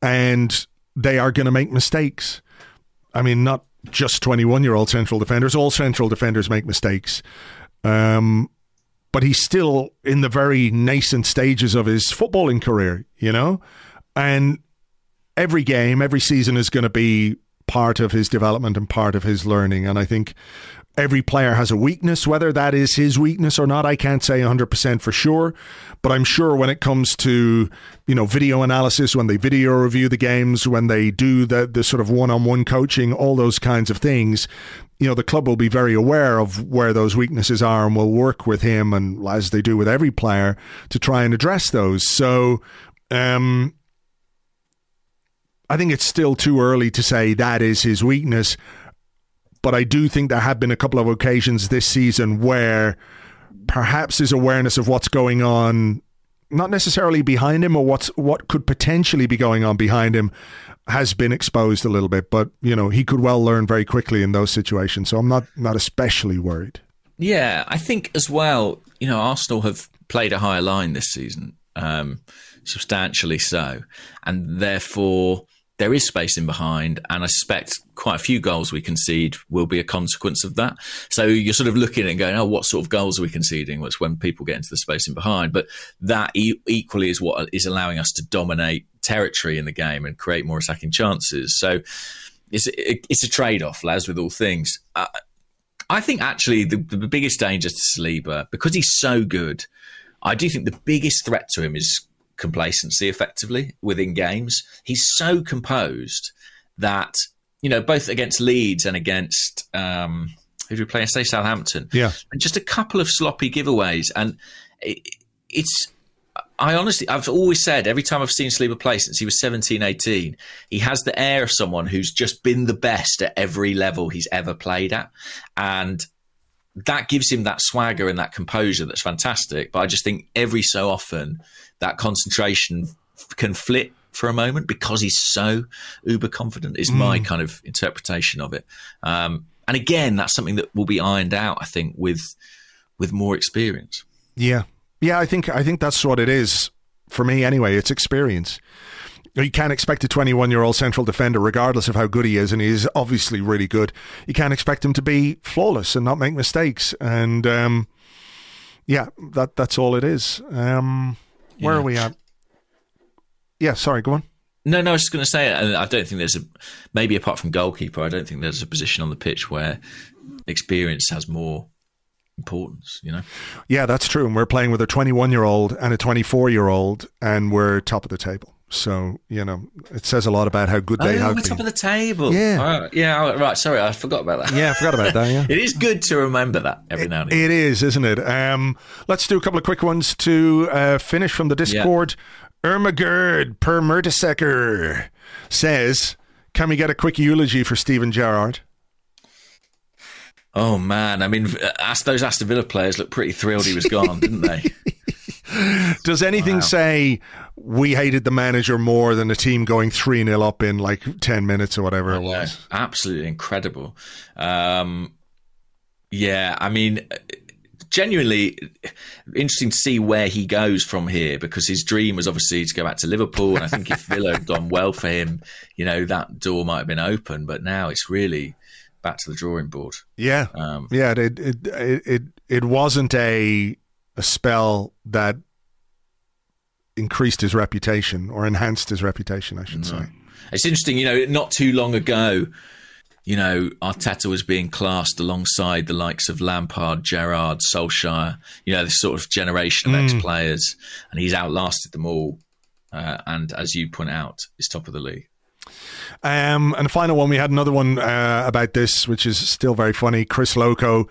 And they are going to make mistakes. I mean, not just 21 year old central defenders. All central defenders make mistakes. Um, but he's still in the very nascent stages of his footballing career, you know? And every game, every season is going to be part of his development and part of his learning. And I think every player has a weakness. Whether that is his weakness or not, I can't say 100% for sure. But I'm sure when it comes to, you know, video analysis, when they video review the games, when they do the, the sort of one on one coaching, all those kinds of things, you know, the club will be very aware of where those weaknesses are and will work with him and as they do with every player to try and address those. So, um, I think it's still too early to say that is his weakness but I do think there have been a couple of occasions this season where perhaps his awareness of what's going on, not necessarily behind him or what's what could potentially be going on behind him, has been exposed a little bit. But you know, he could well learn very quickly in those situations. So I'm not not especially worried.
Yeah, I think as well. You know, Arsenal have played a higher line this season, um, substantially so, and therefore there is space in behind, and I suspect quite a few goals we concede will be a consequence of that. So you're sort of looking at and going, oh, what sort of goals are we conceding? What's when people get into the space in behind. But that e- equally is what is allowing us to dominate territory in the game and create more attacking chances. So it's, it's a trade off, as with all things. Uh, I think actually the, the biggest danger to Saliba, because he's so good, I do think the biggest threat to him is complacency effectively within games. He's so composed that you know, both against Leeds and against um, who do we play? I say Southampton.
Yeah,
and just a couple of sloppy giveaways, and it, it's. I honestly, I've always said every time I've seen Saliba play since he was 17, 18, he has the air of someone who's just been the best at every level he's ever played at. And that gives him that swagger and that composure that's fantastic. But I just think every so often that concentration can flip for a moment because he's so uber confident is mm. my kind of interpretation of it. Um, and again, that's something that will be ironed out, I think, with with more experience.
Yeah, yeah, I think I think that's what it is for me anyway. It's experience. You can't expect a 21 year old central defender, regardless of how good he is, and he's obviously really good. You can't expect him to be flawless and not make mistakes. And um, yeah, that that's all it is. Um, where yeah. are we at? Yeah, sorry, go on.
No, no, I was just going to say, I don't think there's a, maybe apart from goalkeeper, I don't think there's a position on the pitch where experience has more importance, you know?
Yeah, that's true. And we're playing with a 21 year old and a 24 year old, and we're top of the table. So, you know, it says a lot about how good they
oh,
have
we're
been.
top of the table.
Yeah.
Oh, yeah, right. Sorry, I forgot about that.
Yeah, I forgot about that. Yeah.
it is good to remember that every
it,
now and again.
It is, isn't it? Um, let's do a couple of quick ones to uh, finish from the Discord. Yeah. Ermagerd per Mertesacker says, Can we get a quick eulogy for Steven Gerrard?
Oh, man. I mean, those Aston Villa players looked pretty thrilled he was gone, didn't they?
Does anything wow. say we hated the manager more than the team going 3 0 up in like 10 minutes or whatever it was?
Absolutely incredible. Um, yeah, I mean, genuinely interesting to see where he goes from here because his dream was obviously to go back to Liverpool. And I think if Villa had done well for him, you know, that door might have been open. But now it's really back to the drawing board.
Yeah. Um, yeah. It, it, it, it, wasn't a, a spell that increased his reputation or enhanced his reputation, I should no. say.
It's interesting, you know, not too long ago, you know, Arteta was being classed alongside the likes of Lampard, Gerrard, Solskjaer, you know, this sort of generation of mm. ex players, and he's outlasted them all. Uh, and as you point out, is top of the league.
Um, and the final one, we had another one uh, about this, which is still very funny. Chris Loco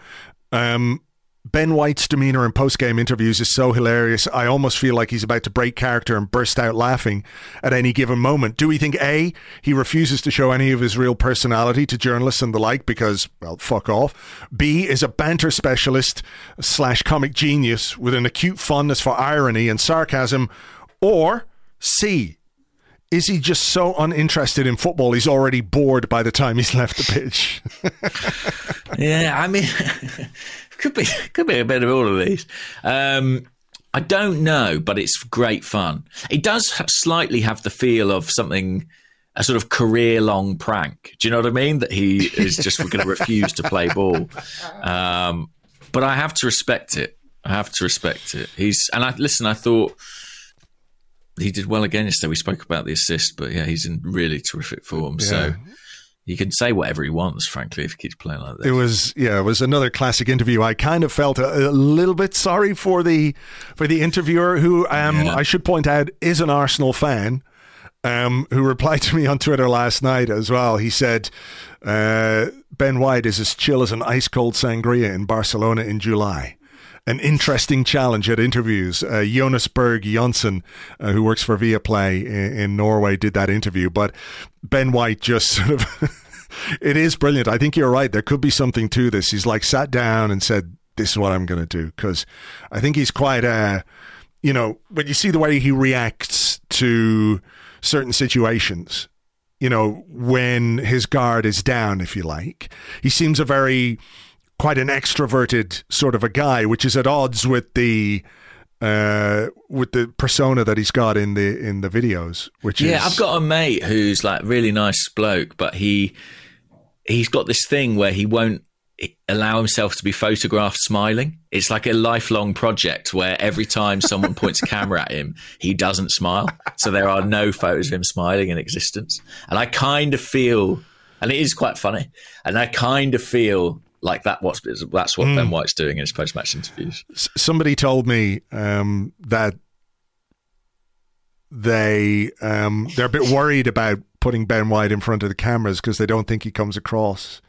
um, Ben White's demeanor in post game interviews is so hilarious. I almost feel like he's about to break character and burst out laughing at any given moment. Do we think A, he refuses to show any of his real personality to journalists and the like because, well, fuck off? B, is a banter specialist slash comic genius with an acute fondness for irony and sarcasm? Or C, is he just so uninterested in football he's already bored by the time he's left the pitch?
yeah, I mean. Could be, could be a bit of all of these. Um, I don't know, but it's great fun. It does slightly have the feel of something a sort of career long prank. Do you know what I mean? That he is just going to refuse to play ball. Um, but I have to respect it. I have to respect it. He's and I listen. I thought he did well again yesterday. We spoke about the assist, but yeah, he's in really terrific form. Yeah. So he can say whatever he wants, frankly, if he keeps playing like this.
It was yeah, it was another classic interview. I kind of felt a, a little bit sorry for the for the interviewer, who um, yeah. I should point out is an Arsenal fan. Um, who replied to me on Twitter last night as well. He said, uh, Ben White is as chill as an ice cold sangria in Barcelona in July an interesting challenge at interviews. Uh, Jonas Berg Jonsson, uh, who works for Viaplay in, in Norway, did that interview. But Ben White just sort of. it is brilliant. I think you're right. There could be something to this. He's like sat down and said, "This is what I'm going to do," because I think he's quite a, you know, when you see the way he reacts to certain situations, you know, when his guard is down, if you like, he seems a very quite an extroverted sort of a guy, which is at odds with the uh, with the persona that he's got in the in the videos. Which
yeah,
is...
I've got a mate who's like really nice bloke, but he he's got this thing where he won't allow himself to be photographed smiling. It's like a lifelong project where every time someone points a camera at him, he doesn't smile. So there are no photos of him smiling in existence. And I kind of feel, and it is quite funny, and I kind of feel like that. What's that's what mm. Ben White's doing in his post match interviews.
Somebody told me um, that they um, they're a bit worried about putting Ben White in front of the cameras because they don't think he comes across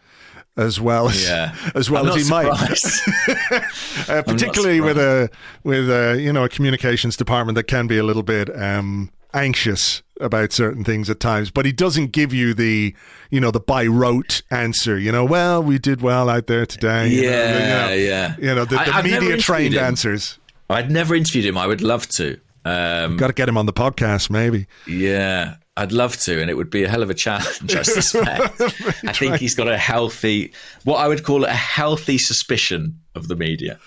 as well as yeah. as well
I'm
as he might. uh, particularly with a with a you know a communications department that can be a little bit um, anxious about certain things at times, but he doesn't give you the, you know, the by rote answer. You know, well, we did well out there today.
Yeah,
you
know, you know, yeah.
You know, the, the media trained answers.
I'd never interviewed him. I would love to.
Um, Got to get him on the podcast, maybe.
Yeah, I'd love to, and it would be a hell of a challenge. I suspect. I think he's got a healthy, what I would call a healthy suspicion of the media.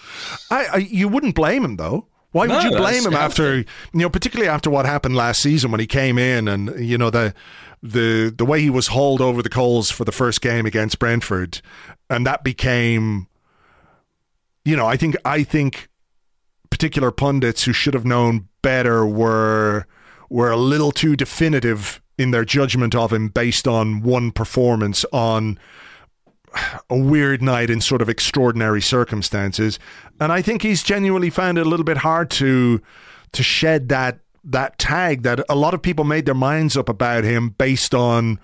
I, I you wouldn't blame him though. Why would no, you blame him after you know, particularly after what happened last season when he came in and you know the the the way he was hauled over the coals for the first game against Brentford, and that became, you know, I think I think particular pundits who should have known better were were a little too definitive in their judgment of him based on one performance on a weird night in sort of extraordinary circumstances. And I think he's genuinely found it a little bit hard to to shed that that tag that a lot of people made their minds up about him based on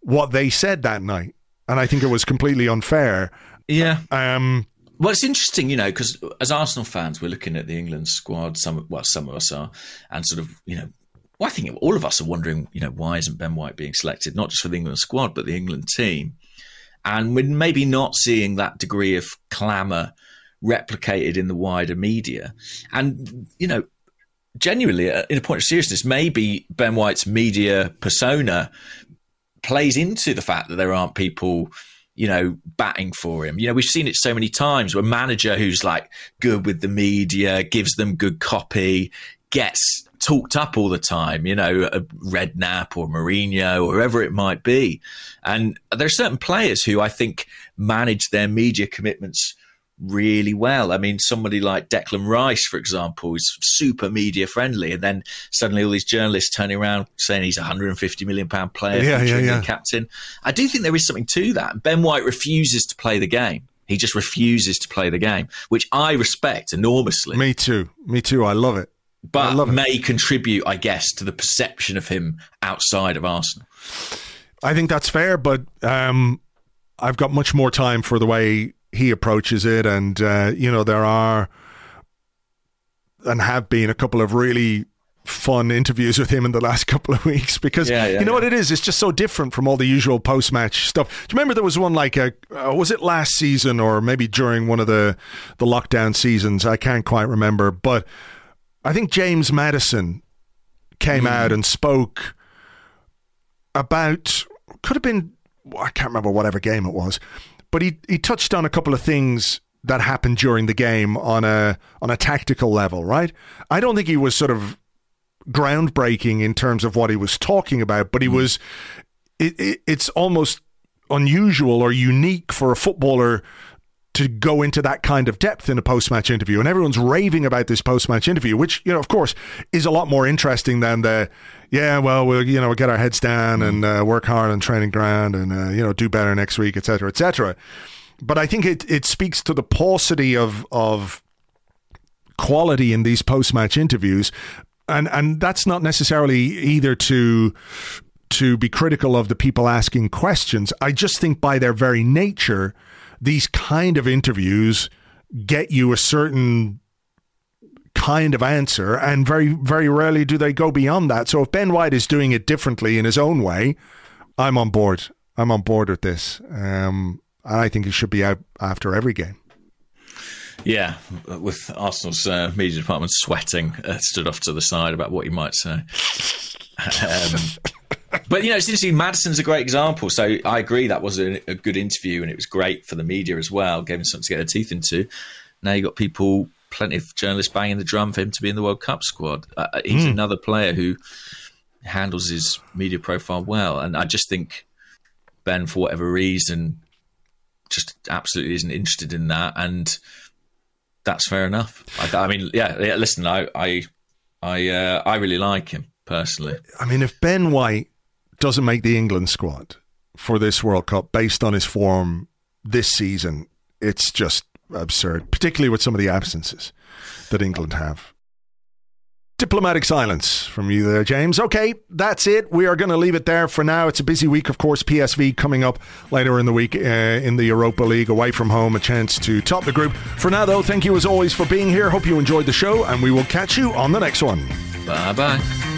what they said that night. And I think it was completely unfair.
Yeah.
Um
well, it's interesting, you know, because as Arsenal fans, we're looking at the England squad. Some, well, some of us are, and sort of, you know, well, I think all of us are wondering, you know, why isn't Ben White being selected, not just for the England squad, but the England team? And we're maybe not seeing that degree of clamour replicated in the wider media. And, you know, genuinely, uh, in a point of seriousness, maybe Ben White's media persona plays into the fact that there aren't people you know, batting for him. You know, we've seen it so many times where a manager who's like good with the media, gives them good copy, gets talked up all the time, you know, a Redknapp or Mourinho or whoever it might be. And there are certain players who I think manage their media commitments really well. I mean, somebody like Declan Rice, for example, is super media friendly, and then suddenly all these journalists turning around saying he's a 150 million pound player, yeah, yeah, yeah. captain. I do think there is something to that. Ben White refuses to play the game. He just refuses to play the game, which I respect enormously.
Me too. Me too. I love it
but may contribute, I guess, to the perception of him outside of Arsenal.
I think that's fair, but um, I've got much more time for the way he approaches it, and uh, you know there are and have been a couple of really fun interviews with him in the last couple of weeks because yeah, yeah, you know yeah. what it is? It's just so different from all the usual post-match stuff. Do you remember there was one like a, uh, was it last season or maybe during one of the the lockdown seasons? I can't quite remember. But I think James Maddison came mm. out and spoke about could have been I can't remember whatever game it was, but he he touched on a couple of things that happened during the game on a on a tactical level, right? I don't think he was sort of groundbreaking in terms of what he was talking about, but he was. It, it, it's almost unusual or unique for a footballer to go into that kind of depth in a post match interview. And everyone's raving about this post match interview, which, you know, of course, is a lot more interesting than the, yeah, well, we'll, you know, get our heads down and uh, work hard on training ground and, uh, you know, do better next week, etc., etc. But I think it, it speaks to the paucity of, of quality in these post match interviews. And, and that's not necessarily either to to be critical of the people asking questions. I just think by their very nature, these kind of interviews get you a certain kind of answer and very very rarely do they go beyond that. So if ben white is doing it differently in his own way i'm on board. I'm on board with this. Um, i think he should be out after every game.
Yeah, with Arsenal's uh, media department sweating, uh, stood off to the side about what he might say. Um, but you know, it's interesting. Maddison's a great example. So I agree that was a, a, good interview, and it was great for the media as well, gave him something to get their teeth into. Now you got people, plenty of journalists banging the drum for him to be in the World Cup squad. Uh, uh he's mm. another player who handles his media profile well, and I just think Ben, for whatever reason, just absolutely isn't interested in that, and that's fair enough. I, I mean, yeah, yeah, Listen, I, I, I, uh, I really like him personally.
I mean, if Ben White doesn't make the England squad for this World Cup based on his form this season, it's just absurd, particularly with some of the absences that England have. Diplomatic silence from you there, James. Okay, that's it. We are going to leave it there for now. It's a busy week, of course. PSV coming up later in the week uh, in the Europa League, away from home, a chance to top the group. For now, though, thank you as always for being here. Hope you enjoyed the show, and we will catch you on the next one.
Bye bye.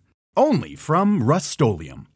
only from Rust-Oleum